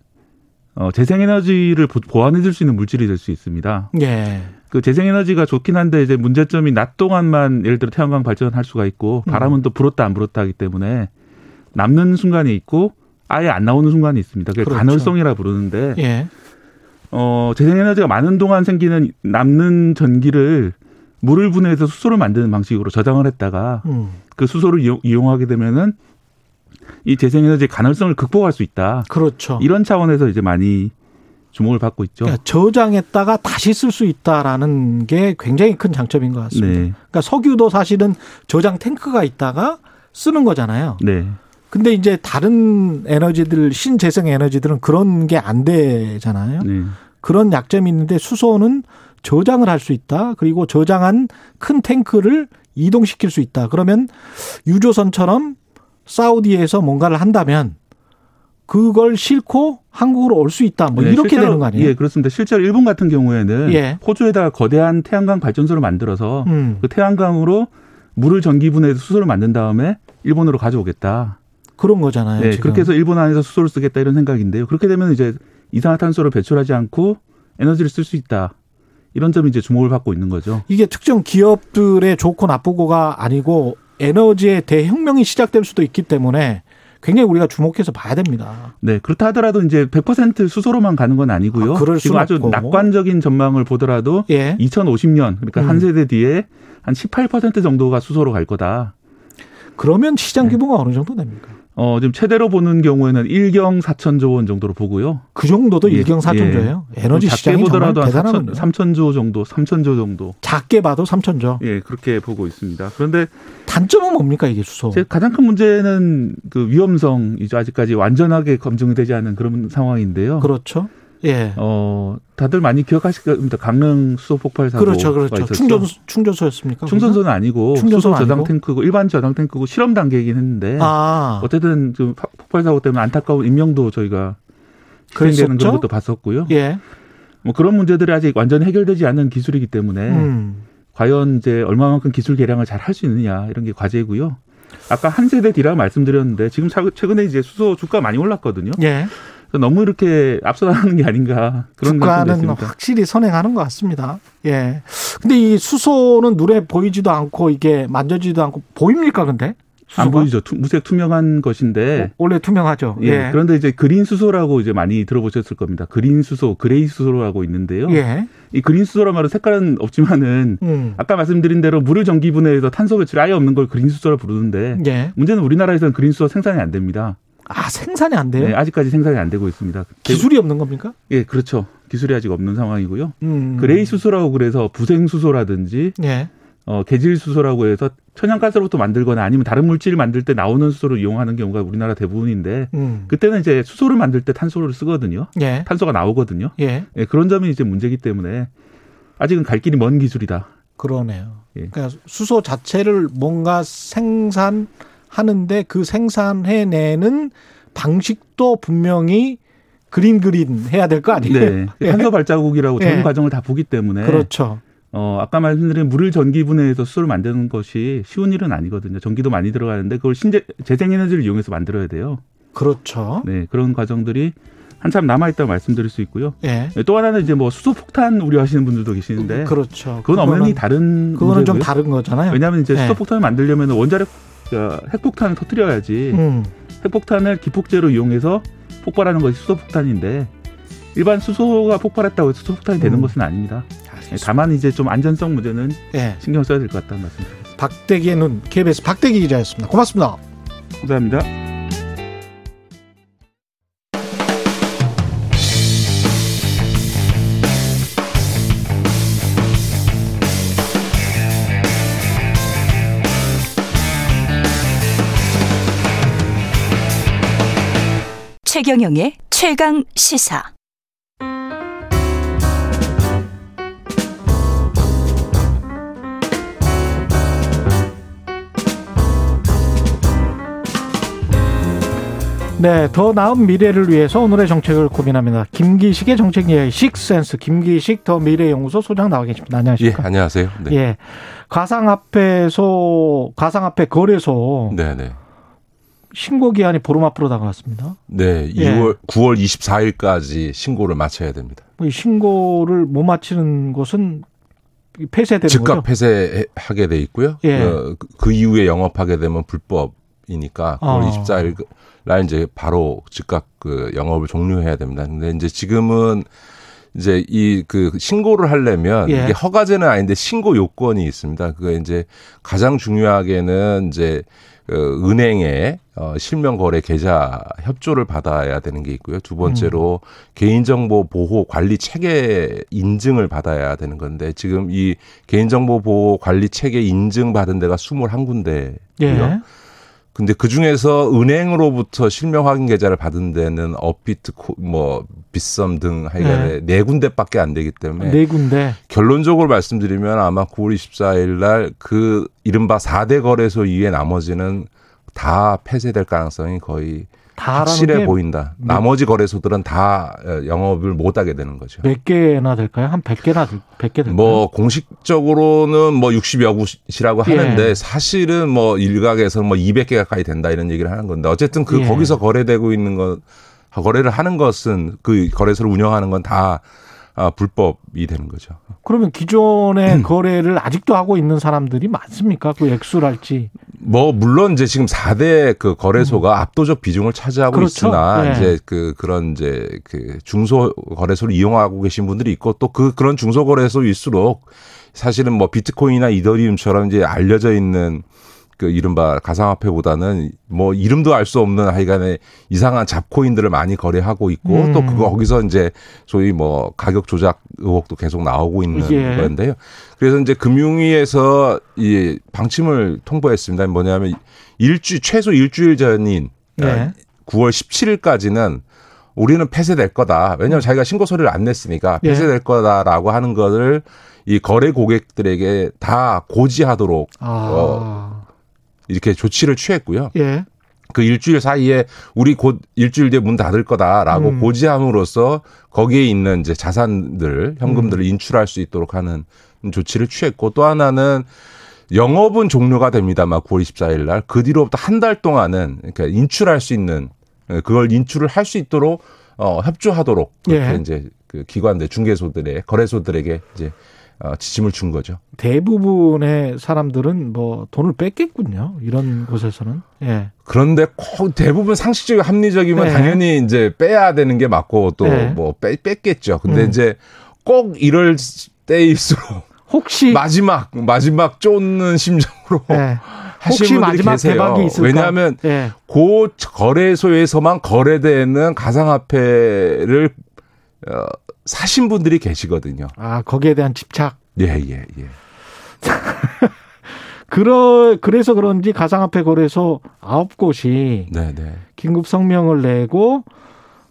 어 재생에너지를 보- 보완해 줄 수 있는 물질이 될 수 있습니다. 예. 그 재생에너지가 좋긴 한데 이제 문제점이 낮 동안만 예를 들어 태양광 발전할 수가 있고 음. 바람은 또 불었다 안 불었다 하기 때문에 남는 순간이 있고 아예 안 나오는 순간이 있습니다. 그게 그렇죠. 간헐성이라 부르는데 예. 어 재생에너지가 많은 동안 생기는 남는 전기를 물을 분해해서 수소를 만드는 방식으로 저장을 했다가 음. 그 수소를 이용, 이용하게 되면은 이 재생에너지의 간헐성을 극복할 수 있다. 그렇죠. 이런 차원에서 이제 많이 주목을 받고 있죠. 그러니까 저장했다가 다시 쓸 수 있다라는 게 굉장히 큰 장점인 것 같습니다. 네, 그러니까 석유도 사실은 저장 탱크가 있다가 쓰는 거잖아요. 네, 근데 이제 다른 에너지들 신재생 에너지들은 그런 게 안 되잖아요. 네. 그런 약점이 있는데 수소는 저장을 할 수 있다. 그리고 저장한 큰 탱크를 이동시킬 수 있다. 그러면 유조선처럼 사우디에서 뭔가를 한다면 그걸 싣고 한국으로 올 수 있다. 뭐 네, 이렇게 실제로, 되는 거 아니에요? 예, 그렇습니다. 실제로 일본 같은 경우에는 예. 호주에다가 거대한 태양광 발전소를 만들어서 음. 그 태양광으로 물을 전기분해해서 수소를 만든 다음에 일본으로 가져오겠다. 그런 거잖아요. 네, 지금. 그렇게 해서 일본 안에서 수소를 쓰겠다 이런 생각인데요. 그렇게 되면 이제 이산화탄소를 배출하지 않고 에너지를 쓸 수 있다. 이런 점이 이제 주목을 받고 있는 거죠. 이게 특정 기업들의 좋고 나쁘고가 아니고 에너지의 대혁명이 시작될 수도 있기 때문에 굉장히 우리가 주목해서 봐야 됩니다. 네, 그렇다 하더라도 이제 100% 수소로만 가는 건 아니고요. 아, 그럴 지금 아주 없고. 낙관적인 전망을 보더라도 예. 2050년 그러니까 음. 한 세대 뒤에 한 18% 정도가 수소로 갈 거다. 그러면 네. 시장 규모가 어느 정도 됩니까? 어, 지금 최대로 보는 경우에는 1경 4천조 원 정도로 보고요. 그 정도도 예, 일경사천조예요. 에너지 작게 시장이 정말 보더라도 한 대단하군요. 4천, 3천조 정도, 3천조 정도. 작게 봐도 3천조. 예, 그렇게 보고 있습니다. 그런데 단점은 뭡니까 이게 수소? 제 가장 큰 문제는 그 위험성이죠. 아직까지 완전하게 검증되지 않은 그런 상황인데요. 그렇죠. 예. 어, 다들 많이 기억하실 겁니다. 강릉 수소 폭발 사고가 그렇죠, 그렇죠. 있었죠. 충전 충전소였습니까? 충전소는 아니고 충전소는 수소 저장? 탱크고 일반 저장 탱크고 실험 단계이긴 했는데 아, 어쨌든 좀 파- 폭발 사고 때문에 안타까운 인명도 저희가 그랬었죠? 그런 것도 봤었고요. 예. 뭐 그런 문제들이 아직 완전히 해결되지 않은 기술이기 때문에 음. 과연 이제 얼마만큼 기술 개량을 잘 할 수 있느냐 이런 게 과제고요. 아까 한 세대 뒤라 말씀드렸는데 지금 차- 최근에 이제 수소 주가 많이 올랐거든요. 예. 너무 이렇게 앞서 나가는 게 아닌가 그런 주가는 있습니다. 확실히 선행하는 것 같습니다. 예. 근데 이 수소는 눈에 보이지도 않고 이게 만져지지도 않고 보입니까 근데? 안? 보이죠. 투- 무색 투명한 것인데. 원래 투명하죠. 예. 예. 그런데 이제 그린 수소라고 이제 많이 들어보셨을 겁니다. 그린 수소, 그레이 수소라고 있는데요. 예. 이 그린 수소란 말은 색깔은 없지만은 음. 아까 말씀드린 대로 물을 전기 분해해서 탄소 배출이 아예 없는 걸 그린 수소라 부르는데 예. 문제는 우리나라에서는 그린 수소 생산이 안 됩니다. 아 생산이 안 돼요? 네, 아직까지 생산이 안 되고 있습니다. 기술이 없는 겁니까? 예, 그렇죠. 기술이 아직 없는 상황이고요. 음. 그레이 수소라고 그래서 부생 수소라든지 예. 어, 개질 수소라고 해서 천연가스로부터 만들거나 아니면 다른 물질을 만들 때 나오는 수소를 이용하는 경우가 우리나라 대부분인데 음. 그때는 이제 수소를 만들 때 탄소를 쓰거든요. 예. 탄소가 나오거든요. 예. 예, 그런 점이 이제 문제이기 때문에 아직은 갈 길이 먼 기술이다. 그러네요. 예. 그러니까 수소 자체를 뭔가 생산하는데 그 생산해내는 방식도 분명히 그린 그린 해야 될 거 아니에요? 네. 예. 탄소 발자국이라고 전 예. 과정을 다 보기 때문에 그렇죠. 어, 아까 말씀드린 물을 전기 분해해서 수소를 만드는 것이 쉬운 일은 아니거든요. 전기도 많이 들어가는데 그걸 신재 재생에너지를 이용해서 만들어야 돼요. 그렇죠. 네, 그런 과정들이 한참 남아 있다고 말씀드릴 수 있고요. 예. 네, 또 하나는 이제 뭐 수소 폭탄 우려하시는 분들도 계시는데 그렇죠. 그건 엄연히 다른 그거는 좀 문제고요. 다른 거잖아요. 왜냐하면 이제 예. 수소 폭탄을 만들려면 원자력 어, 핵폭탄을 터뜨려야지 음. 핵폭탄을 기폭제로 이용해서 폭발하는 것이 수소 폭탄인데 일반 수소가 폭발했다고 해서 수소 폭탄이 되는 음. 것은 아닙니다. 알겠습니다. 다만 이제 좀 안전성 문제는 예. 신경 써야 될 것 같다는 말씀드립니다. 박대기의 눈 KBS 박대기 기자였습니다. 고맙습니다. 감사합니다. 최경영의 최강 시사. 네, 더 나은 미래를 위해서 오늘의 정책을 고민합니다. 김기식의 정책 이야기 식센스 김기식 더 미래연구소 소장 나와 계십니다. 예, 안녕하십니까? 안녕하세요. 네. 예. 가상화폐소 가상화폐 거래소 네, 네. 신고 기한이 보름 앞으로 다가왔습니다. 네, 예. 2월 9월 24일까지 신고를 마쳐야 됩니다. 이 신고를 못 마치는 곳은 폐쇄되는 즉각 거죠. 폐쇄하게 돼 있고요. 예. 어, 그- 그 이후에 영업하게 되면 불법 이니까 9월 어. 24일 날 이제 바로 즉각 그 영업을 종료해야 됩니다. 근데 이제 지금은 이제 이 그 신고를 하려면 예. 이게 허가제는 아닌데 신고 요건이 있습니다. 그게 이제 가장 중요하게는 이제 그 은행에 어, 실명 거래 계좌 협조를 받아야 되는 게 있고요. 두 번째로 음. 개인정보 보호 관리 체계 인증을 받아야 되는 건데 지금 이 개인정보 보호 관리 체계 인증 받은 데가 21군데고요. 예. 근데 그 중에서 은행으로부터 실명 확인 계좌를 받은 데는 업비트, 코- 뭐 빗썸 등 하여간에 네 군데밖에 안 되기 때문에 네 군데. 결론적으로 말씀드리면 아마 9월 24일 날 그 이른바 4대 거래소 이외 나머지는 다 폐쇄될 가능성이 거의 확실해 게 보인다. 몇- 나머지 거래소들은 다 어, 영업을 못 하게 되는 거죠. 몇 개나 될까요? 한 100개나 100개 될까요? 뭐 공식적으로는 뭐 60여 곳이라고 예. 하는데 사실은 뭐 일각에서는 뭐 200개 가까이 된다 이런 얘기를 하는 건데 어쨌든 그 예. 거기서 거래되고 있는 것 거래를 하는 것은 그 거래소를 운영하는 건 다 아, 불법이 되는 거죠. 그러면 기존의 거래를 아직도 하고 있는 사람들이 많습니까? 그 액수랄지. 뭐 물론 이제 지금 4대 그 거래소가 압도적 비중을 차지하고 음. 그렇죠. 있으나 네. 이제 그 그런 이제 그 중소 거래소를 이용하고 계신 분들이 있고 또 그 그런 중소 거래소일수록 사실은 뭐 비트코인이나 이더리움처럼 이제 알려져 있는 그 이른바 가상화폐보다는 뭐 이름도 알 수 없는 하여간에 이상한 잡코인들을 많이 거래하고 있고 음. 또 그거 거기서 이제 소위 뭐 가격 조작 의혹도 계속 나오고 있는 예. 건데요. 그래서 이제 금융위에서 이 방침을 통보했습니다. 뭐냐면 일주 최소 일주일 전인 네. 9월 17일까지는 우리는 폐쇄될 거다. 왜냐하면 자기가 신고 서류를 안 냈으니까 예. 폐쇄될 거다라고 하는 것을 이 거래 고객들에게 다 고지하도록 아. 어, 이렇게 조치를 취했고요. 예. 그 일주일 사이에 우리 곧 일주일 뒤에 문 닫을 거다라고 음. 고지함으로써 거기에 있는 이제 자산들, 현금들을 음. 인출할 수 있도록 하는 조치를 취했고 또 하나는 영업은 종료가 됩니다만 9월 24일 날 그 뒤로부터 한 달 동안은 그러니까 인출할 수 있는 예, 그걸 인출을 할 수 있도록 어 협조하도록 그렇게 예. 이제 그 기관들 중개소들의 거래소들에게 이제 어 지침을 준 거죠. 대부분의 사람들은 뭐 돈을 뺐겠군요. 이런 곳에서는. 예. 그런데 꼭 대부분 상식적이고 합리적이면 네. 당연히 이제 빼야 되는 게 맞고 또 네. 뭐 뺐겠죠. 근데 음. 이제 꼭 이럴 때일수록 혹시 마지막 마지막 쫓는 심정으로 예. 하시는 혹시 마지막 계세요. 대박이 있을까? 왜냐하면 예. 그 거래소에서만 거래되는 가상화폐를 어, 사신 분들이 계시거든요. 아, 거기에 대한 집착. 예, 예, 예. 그러, 그래서 그런지 가상화폐 거래소 아홉 곳이 네, 네. 긴급 성명을 내고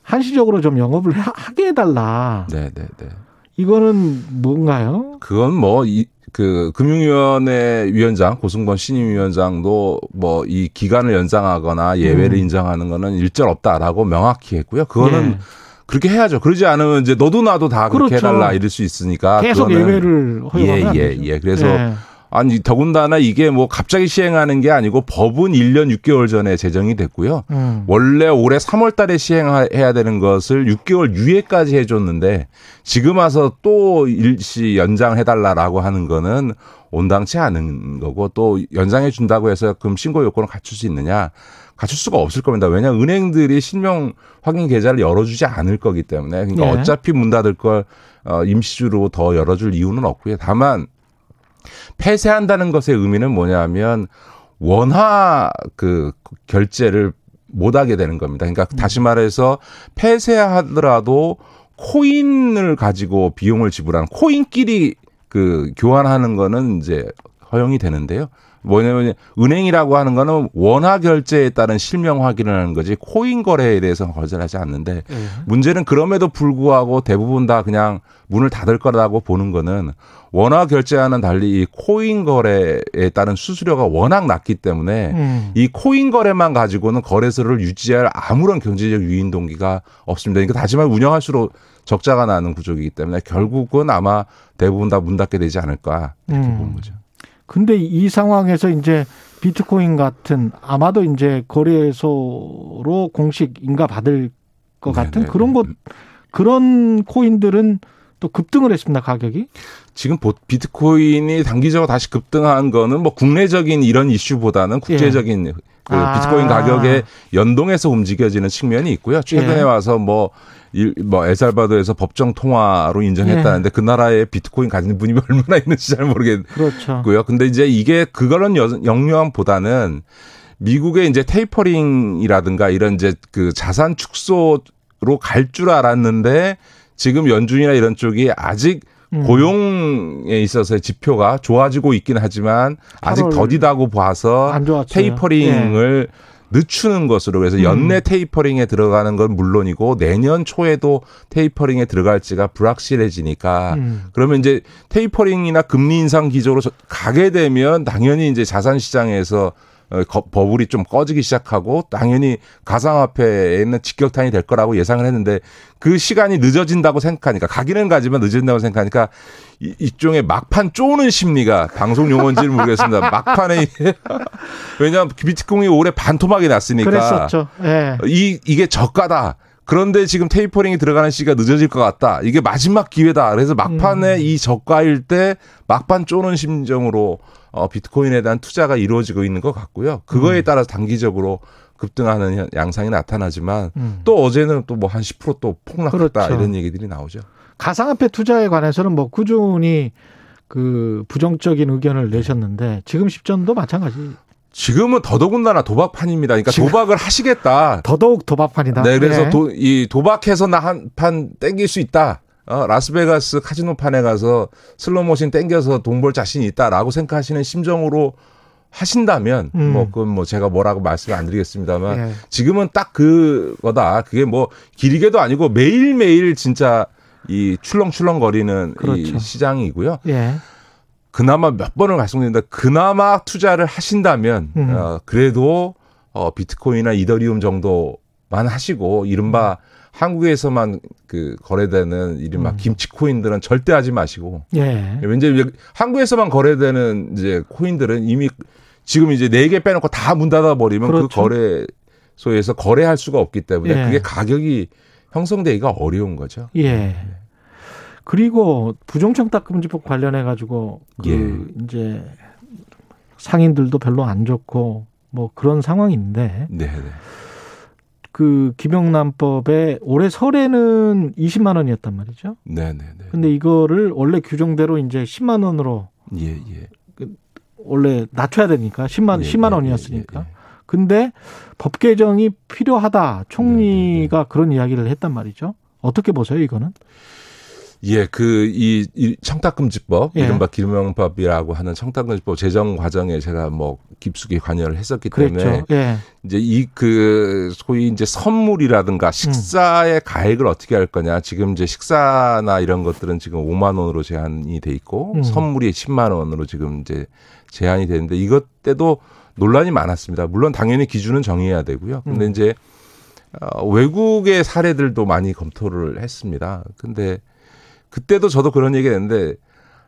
한시적으로 좀 영업을 하- 하게 해달라. 네, 네, 네. 이거는 뭔가요? 그건 뭐, 이, 그, 금융위원회 위원장, 고승범 신임위원장도 뭐, 이 기간을 연장하거나 예외를 음. 인정하는 거는 일절 없다라고 명확히 했고요. 그거는 예. 그렇게 해야죠. 그러지 않으면 이제 너도 나도 다 그렇게 그렇죠. 해달라 이럴 수 있으니까. 계속 예외를 허용하면 예, 안 예, 되죠. 예. 그래서 예. 아니, 더군다나 이게 뭐 갑자기 시행하는 게 아니고 법은 1년 6개월 전에 제정이 됐고요. 음. 원래 올해 3월 달에 시행해야 되는 것을 6개월 유예까지 해줬는데 지금 와서 또 일시 연장해달라라고 하는 거는 온당치 않은 거고 또 연장해 준다고 해서 그럼 신고 요건을 갖출 수 있느냐? 갖출 수가 없을 겁니다. 왜냐 은행들이 실명 확인 계좌를 열어주지 않을 거기 때문에 그러니까 네. 어차피 문 닫을 걸 어, 임시주로 더 열어줄 이유는 없고요. 다만 폐쇄한다는 것의 의미는 뭐냐면 원화 그 결제를 못 하게 되는 겁니다. 그러니까 다시 말해서 폐쇄하더라도 코인을 가지고 비용을 지불하는 코인끼리 그 교환하는 거는 이제 허용이 되는데요. 뭐냐면 은행이라고 하는 거는 원화 결제에 따른 실명 확인을 하는 거지 코인 거래에 대해서는 거절 하지 않는데 예. 문제는 그럼에도 불구하고 대부분 다 그냥 문을 닫을 거라고 보는 거는 원화 결제와는 달리 이 코인 거래에 따른 수수료가 워낙 낮기 때문에 음. 이 코인 거래만 가지고는 거래소를 유지할 아무런 경제적 유인 동기가 없습니다. 그러니까 다시 말해 운영할수록 적자가 나는 구조이기 때문에 결국은 아마 대부분 다 문 닫게 되지 않을까 이렇게 음. 보는 거죠. 근데 이 상황에서 이제 비트코인 같은 아마도 이제 거래소로 공식 인가 받을 것 같은 네네. 그런 것 그런 코인들은 또 급등을 했습니다 가격이. 지금 보- 비트코인이 단기적으로 다시 급등한 거는 뭐 국내적인 이런 이슈보다는 국제적인 그 아. 비트코인 가격에 연동해서 움직여지는 측면이 있고요. 최근에 예. 와서 뭐, 일, 뭐, 엘살바도에서 법정 통화로 인정했다는데 그 나라에 비트코인 가진 분이 얼마나 있는지 잘 모르겠고요. 그렇죠. 근데 이제 이게 그거는 여- 영유함보다는 미국의 이제 테이퍼링이라든가 이런 이제 그 자산 축소로 갈 줄 알았는데 지금 연준이나 이런 쪽이 아직 음. 고용에 있어서의 지표가 좋아지고 있긴 하지만 아직 더디다고 봐서. 테이퍼링을 늦추는 것으로 그래서 음. 연내 테이퍼링에 들어가는 건 물론이고 내년 초에도 테이퍼링에 들어갈지가 불확실해지니까 음. 그러면 이제 테이퍼링이나 금리 인상 기조로 저- 가게 되면 당연히 이제 자산 시장에서 버블이 좀 꺼지기 시작하고 당연히 가상화폐에는 직격탄이 될 거라고 예상을 했는데 그 시간이 늦어진다고 생각하니까 가기는 가지만 늦어진다고 생각하니까 이, 일종의 막판 쪼는 심리가 방송 용어인지는 모르겠습니다. 막판에 왜냐하면 비트코인이 올해 반토막이 났으니까 그랬었죠. 예. 이 이게 저가다. 그런데 지금 테이퍼링이 들어가는 시기가 늦어질 것 같다. 이게 마지막 기회다. 그래서 막판에 음. 이 저가일 때 막판 쪼는 심정으로 어, 비트코인에 대한 투자가 이루어지고 있는 것 같고요. 그거에 음. 따라서 단기적으로 급등하는 현- 양상이 나타나지만 음. 또 어제는 또 뭐 한 10%또 폭락했다 그렇죠. 이런 얘기들이 나오죠. 가상화폐 투자에 관해서는 뭐 꾸준히 그 부정적인 의견을 내셨는데 지금 시점도 마찬가지. 지금은 더더군다나 도박판입니다. 그러니까 도박을 하시겠다. 더더욱 도박판이다. 네, 그래서 예. 도, 이 도박해서 나 한 판 땡길 수 있다. 어, 라스베가스 카지노판에 가서 슬롯머신 땡겨서 돈 벌 자신이 있다라고 생각하시는 심정으로 하신다면 음. 뭐 그건 뭐 제가 뭐라고 말씀을 안 드리겠습니다만 예. 지금은 딱 그거다. 그게 뭐 길게도 아니고 매일매일 진짜 이 출렁출렁거리는 그렇죠. 이 시장이고요. 예. 그나마 몇 번을 말씀드린다. 그나마 투자를 하신다면 음. 어, 그래도 어, 비트코인이나 이더리움 정도만 하시고 이른바 한국에서만 그 거래되는 이른바 음. 김치 코인들은 절대 하지 마시고 예. 왠지 한국에서만 거래되는 이제 코인들은 이미 지금 이제 네 개 빼놓고 다 문 닫아 버리면 그 그렇죠. 거래소에서 거래할 수가 없기 때문에 예. 그게 가격이 형성되기가 어려운 거죠. 예. 그리고 부정청탁 금지법 관련해 가지고 그 예. 이제 상인들도 별로 안 좋고 뭐 그런 상황인데 네, 네. 그 김영란법에 올해 설에는 20만 원이었단 말이죠. 네, 네, 네. 근데 이거를 원래 규정대로 이제 10만 원으로 예, 예. 원래 낮춰야 되니까 10만 예, 10만 예, 원이었으니까. 예, 예. 근데 법 개정이 필요하다. 총리가 네, 그런 이야기를 했단 말이죠. 어떻게 보세요, 이거는? 예, 그, 이, 이 청탁금지법, 예. 이른바 김영법이라고 하는 청탁금지법 제정 과정에 제가 뭐 깊숙이 관여를 했었기 그랬죠. 때문에 예. 이제 이 그 소위 이제 선물이라든가 식사의 가액을 어떻게 할 거냐. 지금 이제 식사나 이런 것들은 지금 5만 원으로 제한이 돼 있고 음. 선물이 10만 원으로 지금 이제 제한이 되는데 이것 때도 논란이 많았습니다. 물론 당연히 기준은 정해야 되고요. 근데 음. 이제 어, 외국의 사례들도 많이 검토를 했습니다. 근데 그때도 저도 그런 얘기 했는데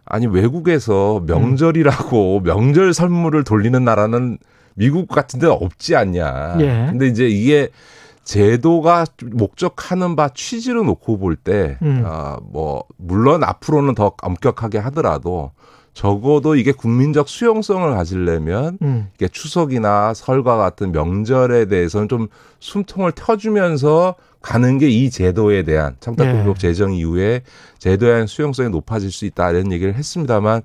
아니 외국에서 명절이라고 명절 선물을 돌리는 나라는 미국 같은 데 없지 않냐. 예. 근데 이제 이게 제도가 목적하는 바 취지를 놓고 볼 때, 음. 어, 뭐, 물론 앞으로는 더 엄격하게 하더라도 적어도 이게 국민적 수용성을 가지려면 음. 이게 추석이나 설과 같은 명절에 대해서는 좀 숨통을 켜주면서 가는 게 이 제도에 대한 청탁금법 예. 제정 이후에 제도에 대한 수용성이 높아질 수 있다 이런 얘기를 했습니다만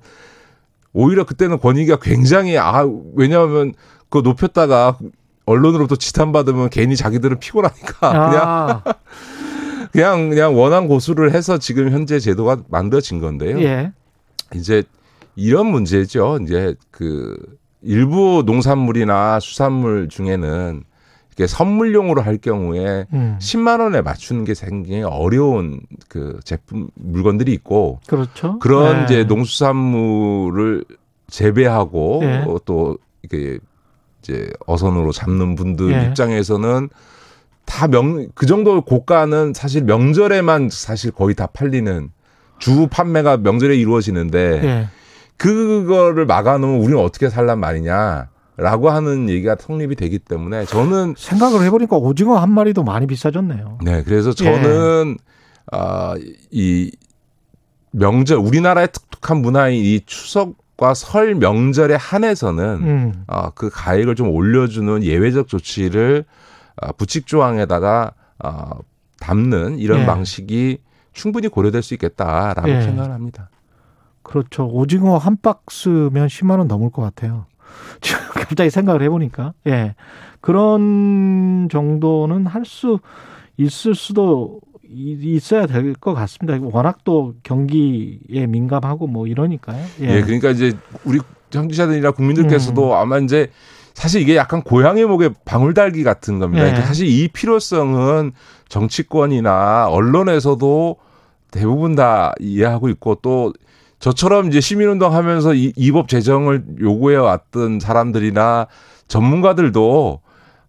오히려 그때는 권익위가 굉장히 아 왜냐하면 그거 높였다가 언론으로부터 지탄받으면 괜히 자기들은 피곤하니까 그냥 아, 그냥 그냥 원한 고수를 해서 지금 현재 제도가 만들어진 건데요. 예. 이제 이런 문제죠. 이제 그 일부 농산물이나 수산물 중에는 이렇게 선물용으로 할 경우에 음. 10만 원에 맞추는 게 굉장히 어려운 그 제품 물건들이 있고 그렇죠. 그런 예. 이제 농수산물을 재배하고 예. 어, 또 이게 이제 어선으로 잡는 분들 예. 입장에서는 다 명 그 정도 고가는 사실 명절에만 사실 거의 다 팔리는 주 판매가 명절에 이루어지는데 예. 그거를 막아놓으면 우리는 어떻게 살란 말이냐 라고 하는 얘기가 성립이 되기 때문에 저는 생각을 해보니까 오징어 한 마리도 많이 비싸졌네요. 네 그래서 저는 아이 명절 우리나라의 특특한 문화인 이 추석과 설 명절에 한해서는 음. 아, 그 가액을 좀 올려주는 예외적 조치를 아, 부칙 조항에다가 아, 담는 이런 예. 방식이 충분히 고려될 수 있겠다라고 예. 생각을 합니다. 그렇죠. 오징어 한 박스면 10만 원 넘을 것 같아요. 지금 갑자기 생각을 해보니까 예 그런 정도는 할 수 있을 수도 이- 있어야 될 것 같습니다. 워낙 또 경기에 민감하고 뭐 이러니까요. 예, 그러니까 이제 우리 청취자들이나 국민들께서도 음. 아마 이제 사실 이게 약간 고양이 목에 방울 달기 같은 겁니다. 예. 그러니까 사실 이 필요성은 정치권이나 언론에서도 대부분 다 이해하고 있고 또 저처럼 이제 시민운동 하면서 이, 이법 제정을 요구해 왔던 사람들이나 전문가들도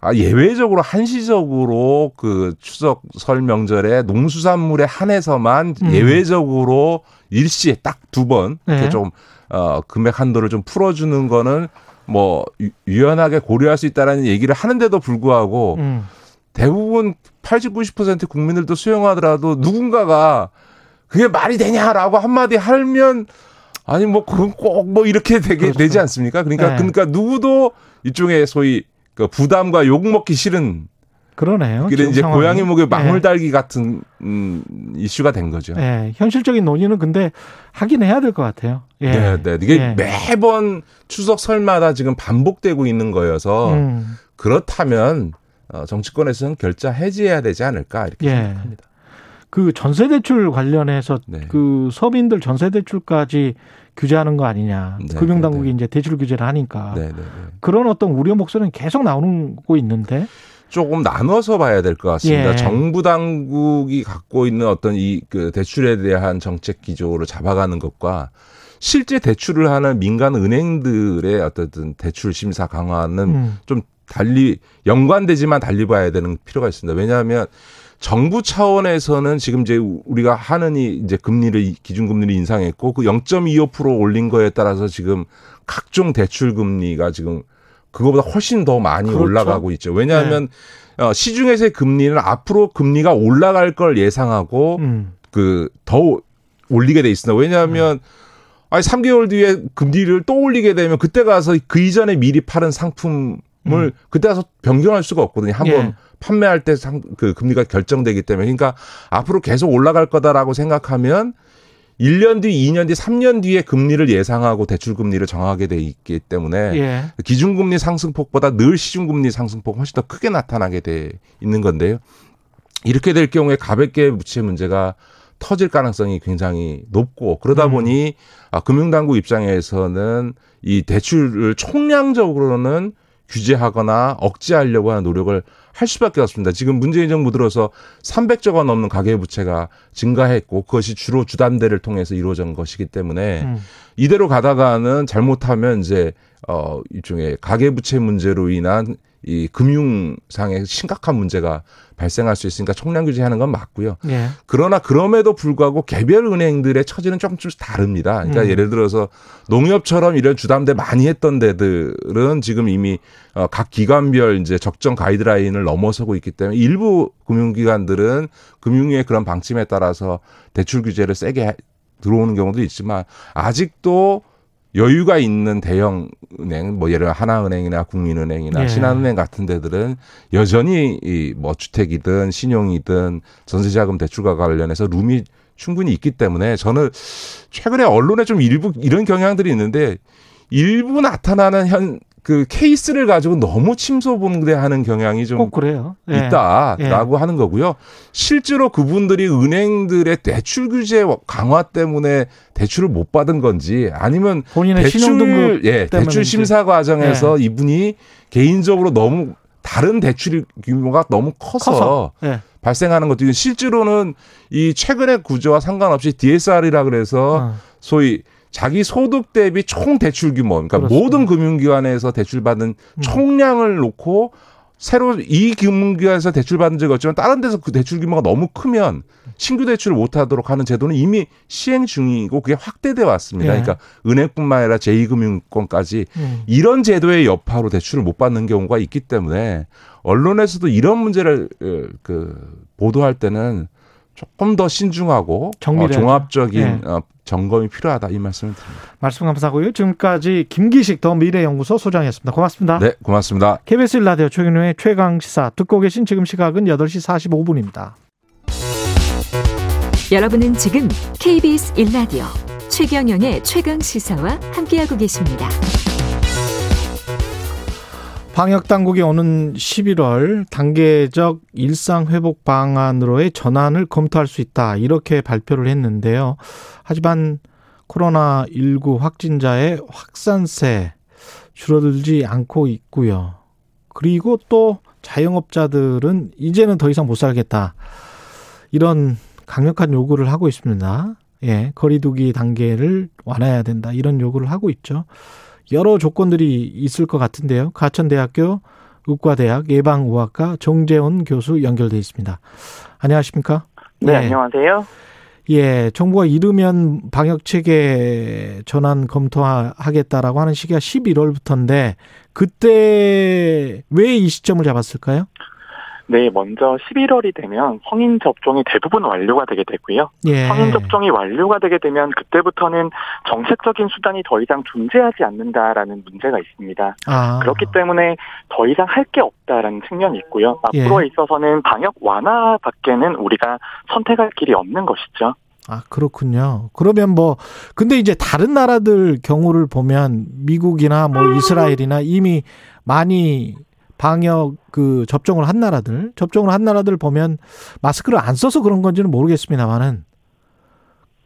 아, 예외적으로 한시적으로 그 추석 설 명절에 농수산물에 한해서만 음. 예외적으로 일시에 딱 두 번 이렇게 네. 좀 어, 금액 한도를 좀 풀어주는 거는 뭐 유- 유연하게 고려할 수 있다라는 얘기를 하는데도 불구하고 음. 대부분 80, 90% 국민들도 수용하더라도 누군가가 그게 말이 되냐라고 한마디 하면 아니 뭐 그건 꼭 뭐 이렇게 되게 그렇죠. 되지 않습니까? 그러니까 네. 그러니까 누구도 일종의 소위 그 부담과 욕 먹기 싫은 그러네요. 지금 이제 상황이. 고양이 목에 망울 예. 달기 같은 음, 이슈가 된 거죠. 예, 현실적인 논의는 근데 하긴 해야 될 것 같아요. 예. 네, 네. 이게 예. 매번 추석 설마다 지금 반복되고 있는 거여서 음. 그렇다면 어, 정치권에서는 결자 해지해야 되지 않을까 이렇게 예. 생각합니다. 그 전세 대출 관련해서 네. 그 서민들 전세 대출까지 규제하는 거 아니냐. 네, 금융 당국이 이제 대출 규제를 하니까 네, 네, 네. 그런 어떤 우려 목소리는 계속 나오고 있는데. 조금 나눠서 봐야 될 것 같습니다. 예. 정부 당국이 갖고 있는 어떤 이 그 대출에 대한 정책 기조를 잡아가는 것과 실제 대출을 하는 민간 은행들의 어떤 대출 심사 강화는 음. 좀 달리 연관되지만 달리 봐야 되는 필요가 있습니다. 왜냐하면 정부 차원에서는 지금 이제 우리가 하는 이 이제 금리를 기준 금리를 인상했고 그 0.25% 올린 거에 따라서 지금 각종 대출 금리가 지금 그거보다 훨씬 더 많이 그렇죠. 올라가고 있죠. 왜냐하면 어, 시중에서의 금리는 앞으로 금리가 올라갈 걸 예상하고 음. 그더 올리게 돼 있습니다. 왜냐하면 아니 3개월 뒤에 금리를 또 올리게 되면 그때 가서 그 이전에 미리 팔은 상품 을 그때 가서 변경할 수가 없거든요. 한번 음. 예. 판매할 때 상 그 금리가 결정되기 때문에 그러니까 앞으로 계속 올라갈 거다라고 생각하면 1년 뒤, 2년 뒤, 3년 뒤에 금리를 예상하고 대출 금리를 정하게 돼 있기 때문에 예. 기준금리 상승폭보다 늘 시중금리 상승폭 훨씬 더 크게 나타나게 돼 있는 건데요. 이렇게 될 경우에 가볍게 부채 문제가 터질 가능성이 굉장히 높고 그러다 음. 보니 아, 금융당국 입장에서는 이 대출을 총량적으로는 규제하거나 억제하려고 하는 노력을 할 수밖에 없습니다. 지금 문재인 정부 들어서 300조 원 넘는 가계 부채가 증가했고 그것이 주로 주담대를 통해서 이루어진 것이기 때문에 음. 이대로 가다가는 잘못하면 이제 어 일종의 가계 부채 문제로 인한 이 금융상의 심각한 문제가 발생할 수 있으니까 총량 규제하는 건 맞고요. 예. 그러나 그럼에도 불구하고 개별 은행들의 처지는 조금 좀 다릅니다. 그러니까 음. 예를 들어서 농협처럼 이런 주담대 많이 했던 데들은 지금 이미 어, 각 기관별 이제 적정 가이드라인을 넘어서고 있기 때문에 일부 금융기관들은 금융위의 그런 방침에 따라서 대출 규제를 세게 해- 들어오는 경우도 있지만 아직도 여유가 있는 대형 은행, 뭐 예를 들어 하나은행이나 국민은행이나 예. 신한은행 같은 데들은 여전히 이 뭐 주택이든 신용이든 전세자금 대출과 관련해서 룸이 충분히 있기 때문에 저는 최근에 언론에 좀 일부 이런 경향들이 있는데 일부 나타나는 현 그 케이스를 가지고 너무 침소봉대하는 경향이 좀꼭 그래요. 예. 있다라고 하는 거고요. 실제로 그분들이 은행들의 대출 규제 강화 때문에 대출을 못 받은 건지 아니면 본인의 대출 신용등급 예, 대출. 심사 과정에서 이분이 개인적으로 너무 다른 대출 규모가 너무 커서, 커서. 예. 발생하는 것도 실제로는 이 최근의 구조와 상관없이 DSR이라 그래서 어. 소위 자기 소득 대비 총 대출 규모, 그러니까 그렇습니다. 음. 모든 금융기관에서 대출받은 총량을 놓고 새로 이 금융기관에서 대출받은 적이 없지만 다른 데서 그 대출 규모가 너무 크면 신규 대출을 못하도록 하는 제도는 이미 시행 중이고 그게 확대돼 왔습니다. 예. 그러니까 은행뿐만 아니라 제2금융권까지 음. 이런 제도의 여파로 대출을 못 받는 경우가 있기 때문에 언론에서도 이런 문제를 어, 그 보도할 때는 조금 더 신중하고 어, 정밀해야죠. 종합적인 예. 어, 점검이 필요하다 이 말씀을 드립니다. 말씀 감사하고요. 지금까지 김기식 더 미래연구소 소장이었습니다. 고맙습니다. 네, 고맙습니다. KBS 일라디오 최경영의 최강 시사 듣고 계신 지금 시각은 8시 45분입니다. 여러분은 지금 KBS 1라디오 최경영의 최강 시사와 함께하고 계십니다. 방역 당국이 오는 11월 단계적 일상 회복 방안으로의 전환을 검토할 수 있다. 이렇게 발표를 했는데요. 하지만 코로나 19 확진자의 확산세 줄어들지 않고 있고요. 그리고 또 자영업자들은 이제는 더 이상 못 살겠다. 이런 강력한 요구를 하고 있습니다. 예, 거리두기 단계를 완화해야 된다. 이런 요구를 하고 있죠. 여러 조건들이 있을 것 같은데요. 가천대학교 의과대학 예방의학과 정재훈 교수 연결돼 있습니다. 안녕하십니까? 네, 안녕하세요. 예, 정부가 이르면 방역 체계 전환 검토하겠다라고 하는 시기가 11월부터인데 그때 왜 이 시점을 잡았을까요? 네, 먼저 11월이 되면 성인 접종이 대부분 완료가 되게 되고요. 예. 성인 접종이 완료가 되게 되면 그때부터는 정책적인 수단이 더 이상 존재하지 않는다라는 문제가 있습니다. 아. 그렇기 때문에 더 이상 할 게 없다라는 측면이 있고요. 예. 앞으로에 있어서는 방역 완화 밖에는 우리가 선택할 길이 없는 것이죠. 아, 그렇군요. 그러면 뭐, 근데 이제 다른 나라들 경우를 보면 미국이나 뭐 이스라엘이나 이미 많이 방역 그 접종을 한 나라들, 접종을 한 나라들 보면 마스크를 안 써서 그런 건지는 모르겠습니다만은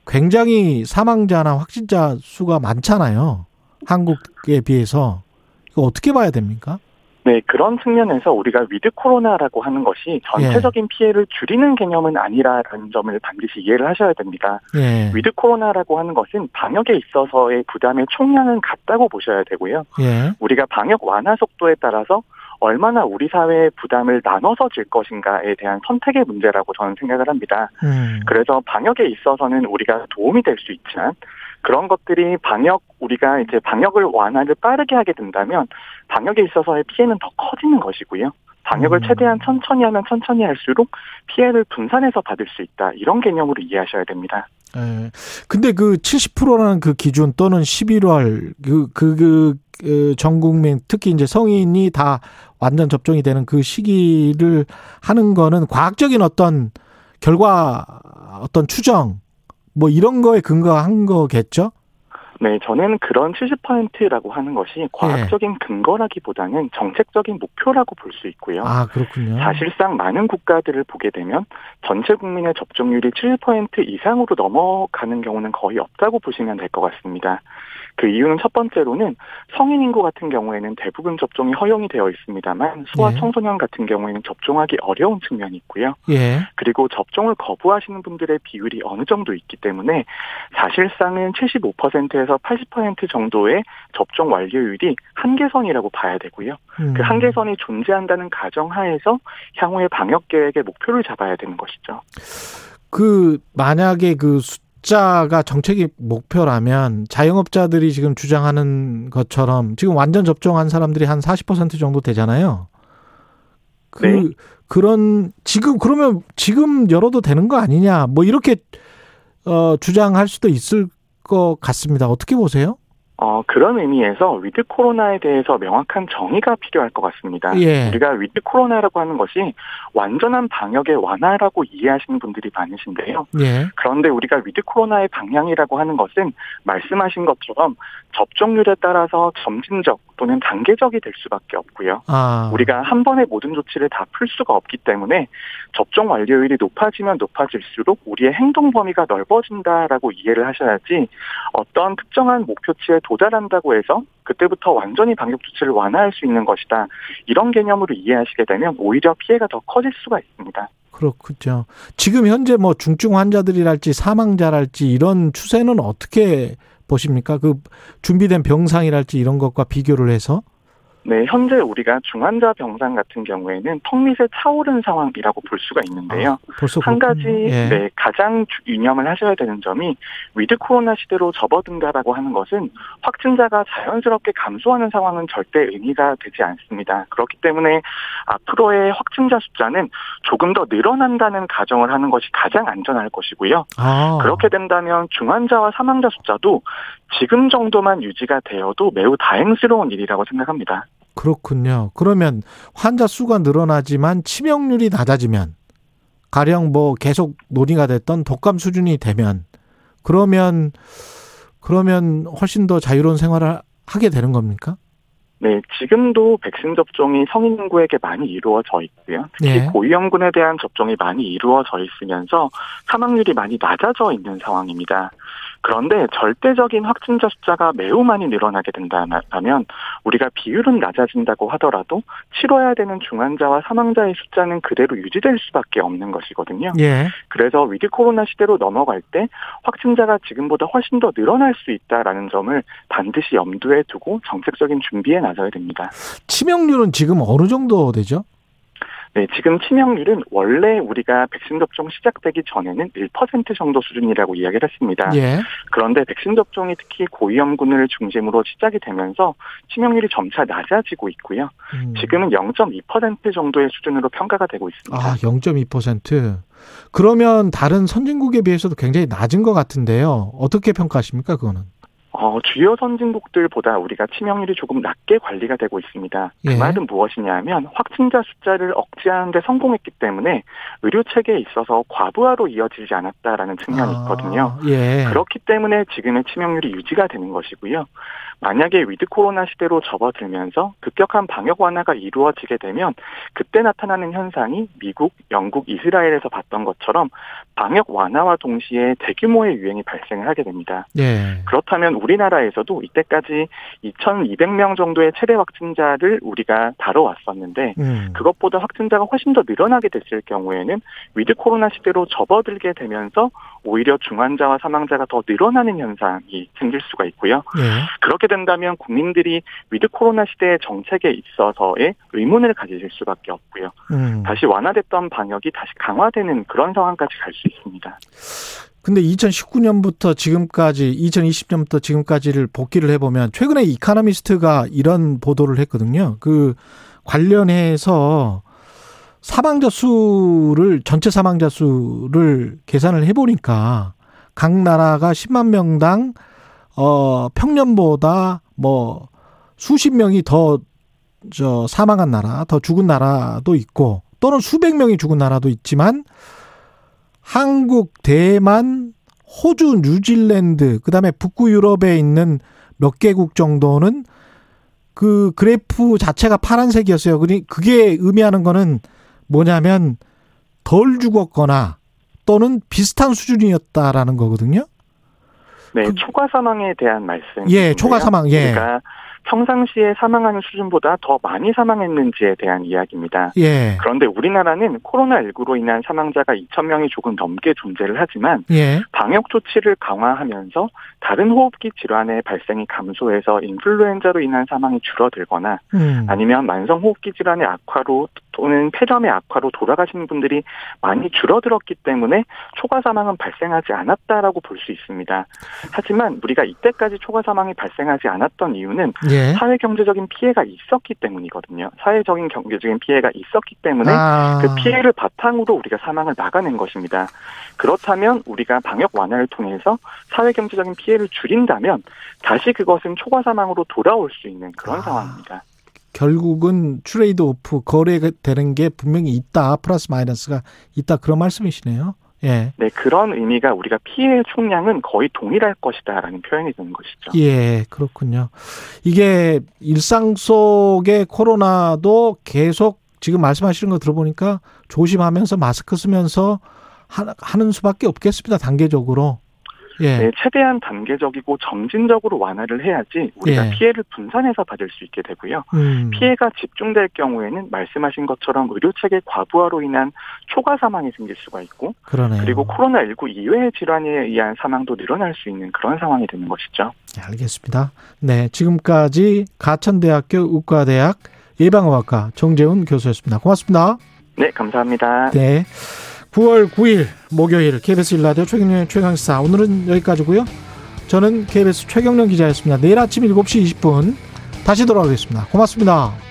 굉장히 사망자나 확진자 수가 많잖아요. 한국에 비해서. 이거 어떻게 봐야 됩니까? 네, 그런 측면에서 우리가 with 코로나라고 하는 것이 전체적인 피해를 줄이는 개념은 아니라는 점을 반드시 이해를 하셔야 됩니다. 예. with 코로나라고 하는 것은 방역에 있어서의 부담의 총량은 같다고 보셔야 되고요. 예. 우리가 방역 완화 속도에 따라서 얼마나 우리 사회의 부담을 나눠서 질 것인가에 대한 선택의 문제라고 저는 생각을 합니다. 음. 그래서 방역에 있어서는 우리가 도움이 될 수 있지만 그런 것들이 방역 우리가 이제 방역을 완화를 빠르게 하게 된다면 방역에 있어서의 피해는 더 커지는 것이고요. 방역을 음. 최대한 천천히 하면 천천히 할수록 피해를 분산해서 받을 수 있다. 이런 개념으로 이해하셔야 됩니다. 예. 근데 그 70%라는 그 기준 또는 11월 그, 그, 그, 그, 전 국민 특히 이제 성인이 다 완전 접종이 되는 그 시기를 하는 거는 과학적인 어떤 결과 어떤 추정 뭐 이런 거에 근거한 거겠죠? 네, 저는 그런 70%라고 하는 것이 과학적인 근거라기보다는 정책적인 목표라고 볼 수 있고요. 아, 그렇군요. 사실상 많은 국가들을 보게 되면 전체 국민의 접종률이 7% 이상으로 넘어가는 경우는 거의 없다고 보시면 될 것 같습니다. 그 이유는 첫 번째로는 성인 인구 같은 경우에는 대부분 접종이 허용이 되어 있습니다만 소아 예. 청소년 같은 경우에는 접종하기 어려운 측면이 있고요. 예. 그리고 접종을 거부하시는 분들의 비율이 어느 정도 있기 때문에 사실상은 75%에서 80% 정도의 접종 완료율이 한계선이라고 봐야 되고요. 음. 그 한계선이 존재한다는 가정하에서 향후의 방역 계획의 목표를 잡아야 되는 것이죠. 그 만약에 그 숫자가 정책의 목표라면 자영업자들이 지금 주장하는 것처럼 지금 완전 접종한 사람들이 한 40% 정도 되잖아요. 그 네. 그런 지금 그러면 지금 열어도 되는 거 아니냐 뭐 이렇게 어 주장할 수도 있을 것 같습니다. 어떻게 보세요? 어, 그런 의미에서 with 코로나에 대해서 명확한 정의가 필요할 것 같습니다. 예. 우리가 with 코로나라고 하는 것이 완전한 방역의 완화라고 이해하시는 분들이 많으신데요. 예. 그런데 우리가 with 코로나의 방향이라고 하는 것은 말씀하신 것처럼 접종률에 따라서 점진적 또는 단계적이 될 수밖에 없고요. 아. 우리가 한 번에 모든 조치를 다 풀 수가 없기 때문에 접종 완료율이 높아지면 높아질수록 우리의 행동 범위가 넓어진다라고 이해를 하셔야지 어떤 특정한 목표치에 도달한다고 해서 그때부터 완전히 방역 조치를 완화할 수 있는 것이다. 이런 개념으로 이해하시게 되면 오히려 피해가 더 커질 수가 있습니다. 그렇군요. 지금 현재 뭐 중증 환자들이랄지 사망자랄지 이런 추세는 어떻게 보십니까? 그 준비된 병상이랄지 이런 것과 비교를 해서 네, 현재 우리가 중환자 병상 같은 경우에는 턱 밑에 차오른 상황이라고 볼 수가 있는데요. 아, 한 가지. 예. 네, 가장 주- 유념을 하셔야 되는 점이 위드 코로나 시대로 접어든다라고 하는 것은 확진자가 자연스럽게 감소하는 상황은 절대 의미가 되지 않습니다. 그렇기 때문에 앞으로의 확진자 숫자는 조금 더 늘어난다는 가정을 하는 것이 가장 안전할 것이고요. 아. 그렇게 된다면 중환자와 사망자 숫자도 지금 정도만 유지가 되어도 매우 다행스러운 일이라고 생각합니다. 그렇군요. 그러면 환자 수가 늘어나지만 치명률이 낮아지면 가령 뭐 계속 논의가 됐던 독감 수준이 되면 그러면 그러면 훨씬 더 자유로운 생활을 하게 되는 겁니까? 네, 지금도 백신 접종이 성인 인구에게 많이 이루어져 있고요. 특히 예. 고위험군에 대한 접종이 많이 이루어져 있으면서 사망률이 많이 낮아져 있는 상황입니다. 그런데 절대적인 확진자 숫자가 매우 많이 늘어나게 된다면 우리가 비율은 낮아진다고 하더라도 치러야 되는 중환자와 사망자의 숫자는 그대로 유지될 수밖에 없는 것이거든요. 예. 그래서 위드 코로나 시대로 넘어갈 때 확진자가 지금보다 훨씬 더 늘어날 수 있다라는 점을 반드시 염두에 두고 정책적인 준비에 나서야 됩니다. 치명률은 지금 어느 정도 되죠? 네, 지금 치명률은 원래 우리가 백신 접종 시작되기 전에는 1% 정도 수준이라고 이야기를 했습니다. 예. 그런데 백신 접종이 특히 고위험군을 중심으로 시작이 되면서 치명률이 점차 낮아지고 있고요. 음. 지금은 0.2% 정도의 수준으로 평가가 되고 있습니다. 아, 0.2%. 그러면 다른 선진국에 비해서도 굉장히 낮은 것 같은데요. 어떻게 평가하십니까, 그거는? 어, 주요 선진국들보다 우리가 치명률이 조금 낮게 관리가 되고 있습니다. 그 예. 말은 무엇이냐면 확진자 숫자를 억제하는 데 성공했기 때문에 의료 체계에 있어서 과부하로 이어지지 않았다라는 측면이 있거든요. 예. 그렇기 때문에 지금의 치명률이 유지가 되는 것이고요. 만약에 위드 코로나 시대로 접어들면서 급격한 방역 완화가 이루어지게 되면 그때 나타나는 현상이 미국, 영국, 이스라엘에서 봤던 것처럼 방역 완화와 동시에 대규모의 유행이 발생을 하게 됩니다. 예. 그렇다면 우리나라에서도 이때까지 2,200명 정도의 최대 확진자를 우리가 다뤄왔었는데 음. 그것보다 확진자가 훨씬 더 늘어나게 됐을 경우에는 위드 코로나 시대로 접어들게 되면서 오히려 중환자와 사망자가 더 늘어나는 현상이 생길 수가 있고요. 예. 그렇게 된다면 국민들이 위드 코로나 시대의 정책에 있어서의 의문을 가지실 수밖에 없고요. 음. 다시 완화됐던 방역이 다시 강화되는 그런 상황까지 갈 수 있습니다. 근데 2019년부터 지금까지 2020년부터 지금까지를 복기를 해보면 최근에 Economist가 이런 보도를 했거든요. 그 관련해서 사망자 수를 전체 사망자 수를 계산을 해보니까 각 나라가 10만 명당 어 평년보다 뭐 수십 명이 더 저 사망한 나라, 더 죽은 나라도 있고 또는 수백 명이 죽은 나라도 있지만 한국, 대만, 호주, 뉴질랜드, 그다음에 북구 유럽에 있는 몇 개국 정도는 그 그래프 자체가 파란색이었어요. 그니 그게 의미하는 거는 뭐냐면 덜 죽었거나 또는 비슷한 수준이었다라는 거거든요. 네, 초과 사망에 대한 말씀. 그 예, 초과 사망, 예. 그러니까 평상시에 사망하는 수준보다 더 많이 사망했는지에 대한 이야기입니다. 예. 그런데 우리나라는 코로나19로 인한 사망자가 2,000명이 조금 넘게 존재를 하지만 예. 방역 조치를 강화하면서 다른 호흡기 질환의 발생이 감소해서 인플루엔자로 인한 사망이 줄어들거나 음. 아니면 만성 호흡기 질환의 악화로 또는 폐렴의 악화로 돌아가시는 분들이 많이 줄어들었기 때문에 초과 사망은 발생하지 않았다라고 볼 수 있습니다. 하지만 우리가 이때까지 초과 사망이 발생하지 않았던 이유는 예. 사회 경제적인 피해가 있었기 때문이거든요. 사회적인 경제적인 피해가 있었기 때문에 아. 그 피해를 바탕으로 우리가 사망을 막아낸 것입니다. 그렇다면 우리가 방역 완화를 통해서 사회 경제적인 피해를 줄인다면 다시 그것은 초과 사망으로 돌아올 수 있는 그런 아. 상황입니다. 결국은 trade off 거래되는 게 분명히 있다. 플러스 마이너스가 있다. 그런 말씀이시네요. 예. 네, 그런 의미가 우리가 피해 총량은 거의 동일할 것이다라는 표현이 되는 것이죠. 예, 그렇군요. 이게 일상 속의 코로나도 계속 지금 말씀하시는 거 들어보니까 조심하면서 마스크 쓰면서 하- 하는 수밖에 없겠습니다. 단계적으로. 예. 네, 최대한 단계적이고 점진적으로 완화를 해야지 우리가 예. 피해를 분산해서 받을 수 있게 되고요. 음. 피해가 집중될 경우에는 말씀하신 것처럼 의료 체계 과부하로 인한 초과 사망이 생길 수가 있고 그러네요. 그리고 코로나19 이외의 질환에 의한 사망도 늘어날 수 있는 그런 상황이 되는 것이죠. 네, 알겠습니다. 네, 지금까지 가천대학교 의과대학 예방의학과 정재훈 교수였습니다. 고맙습니다. 네, 감사합니다. 네. 9월 9일 목요일 KBS 일라디오 최경련 최강시사 오늘은 여기까지고요. 저는 KBS 최경련 기자였습니다. 내일 아침 7시 20분 다시 돌아오겠습니다. 고맙습니다.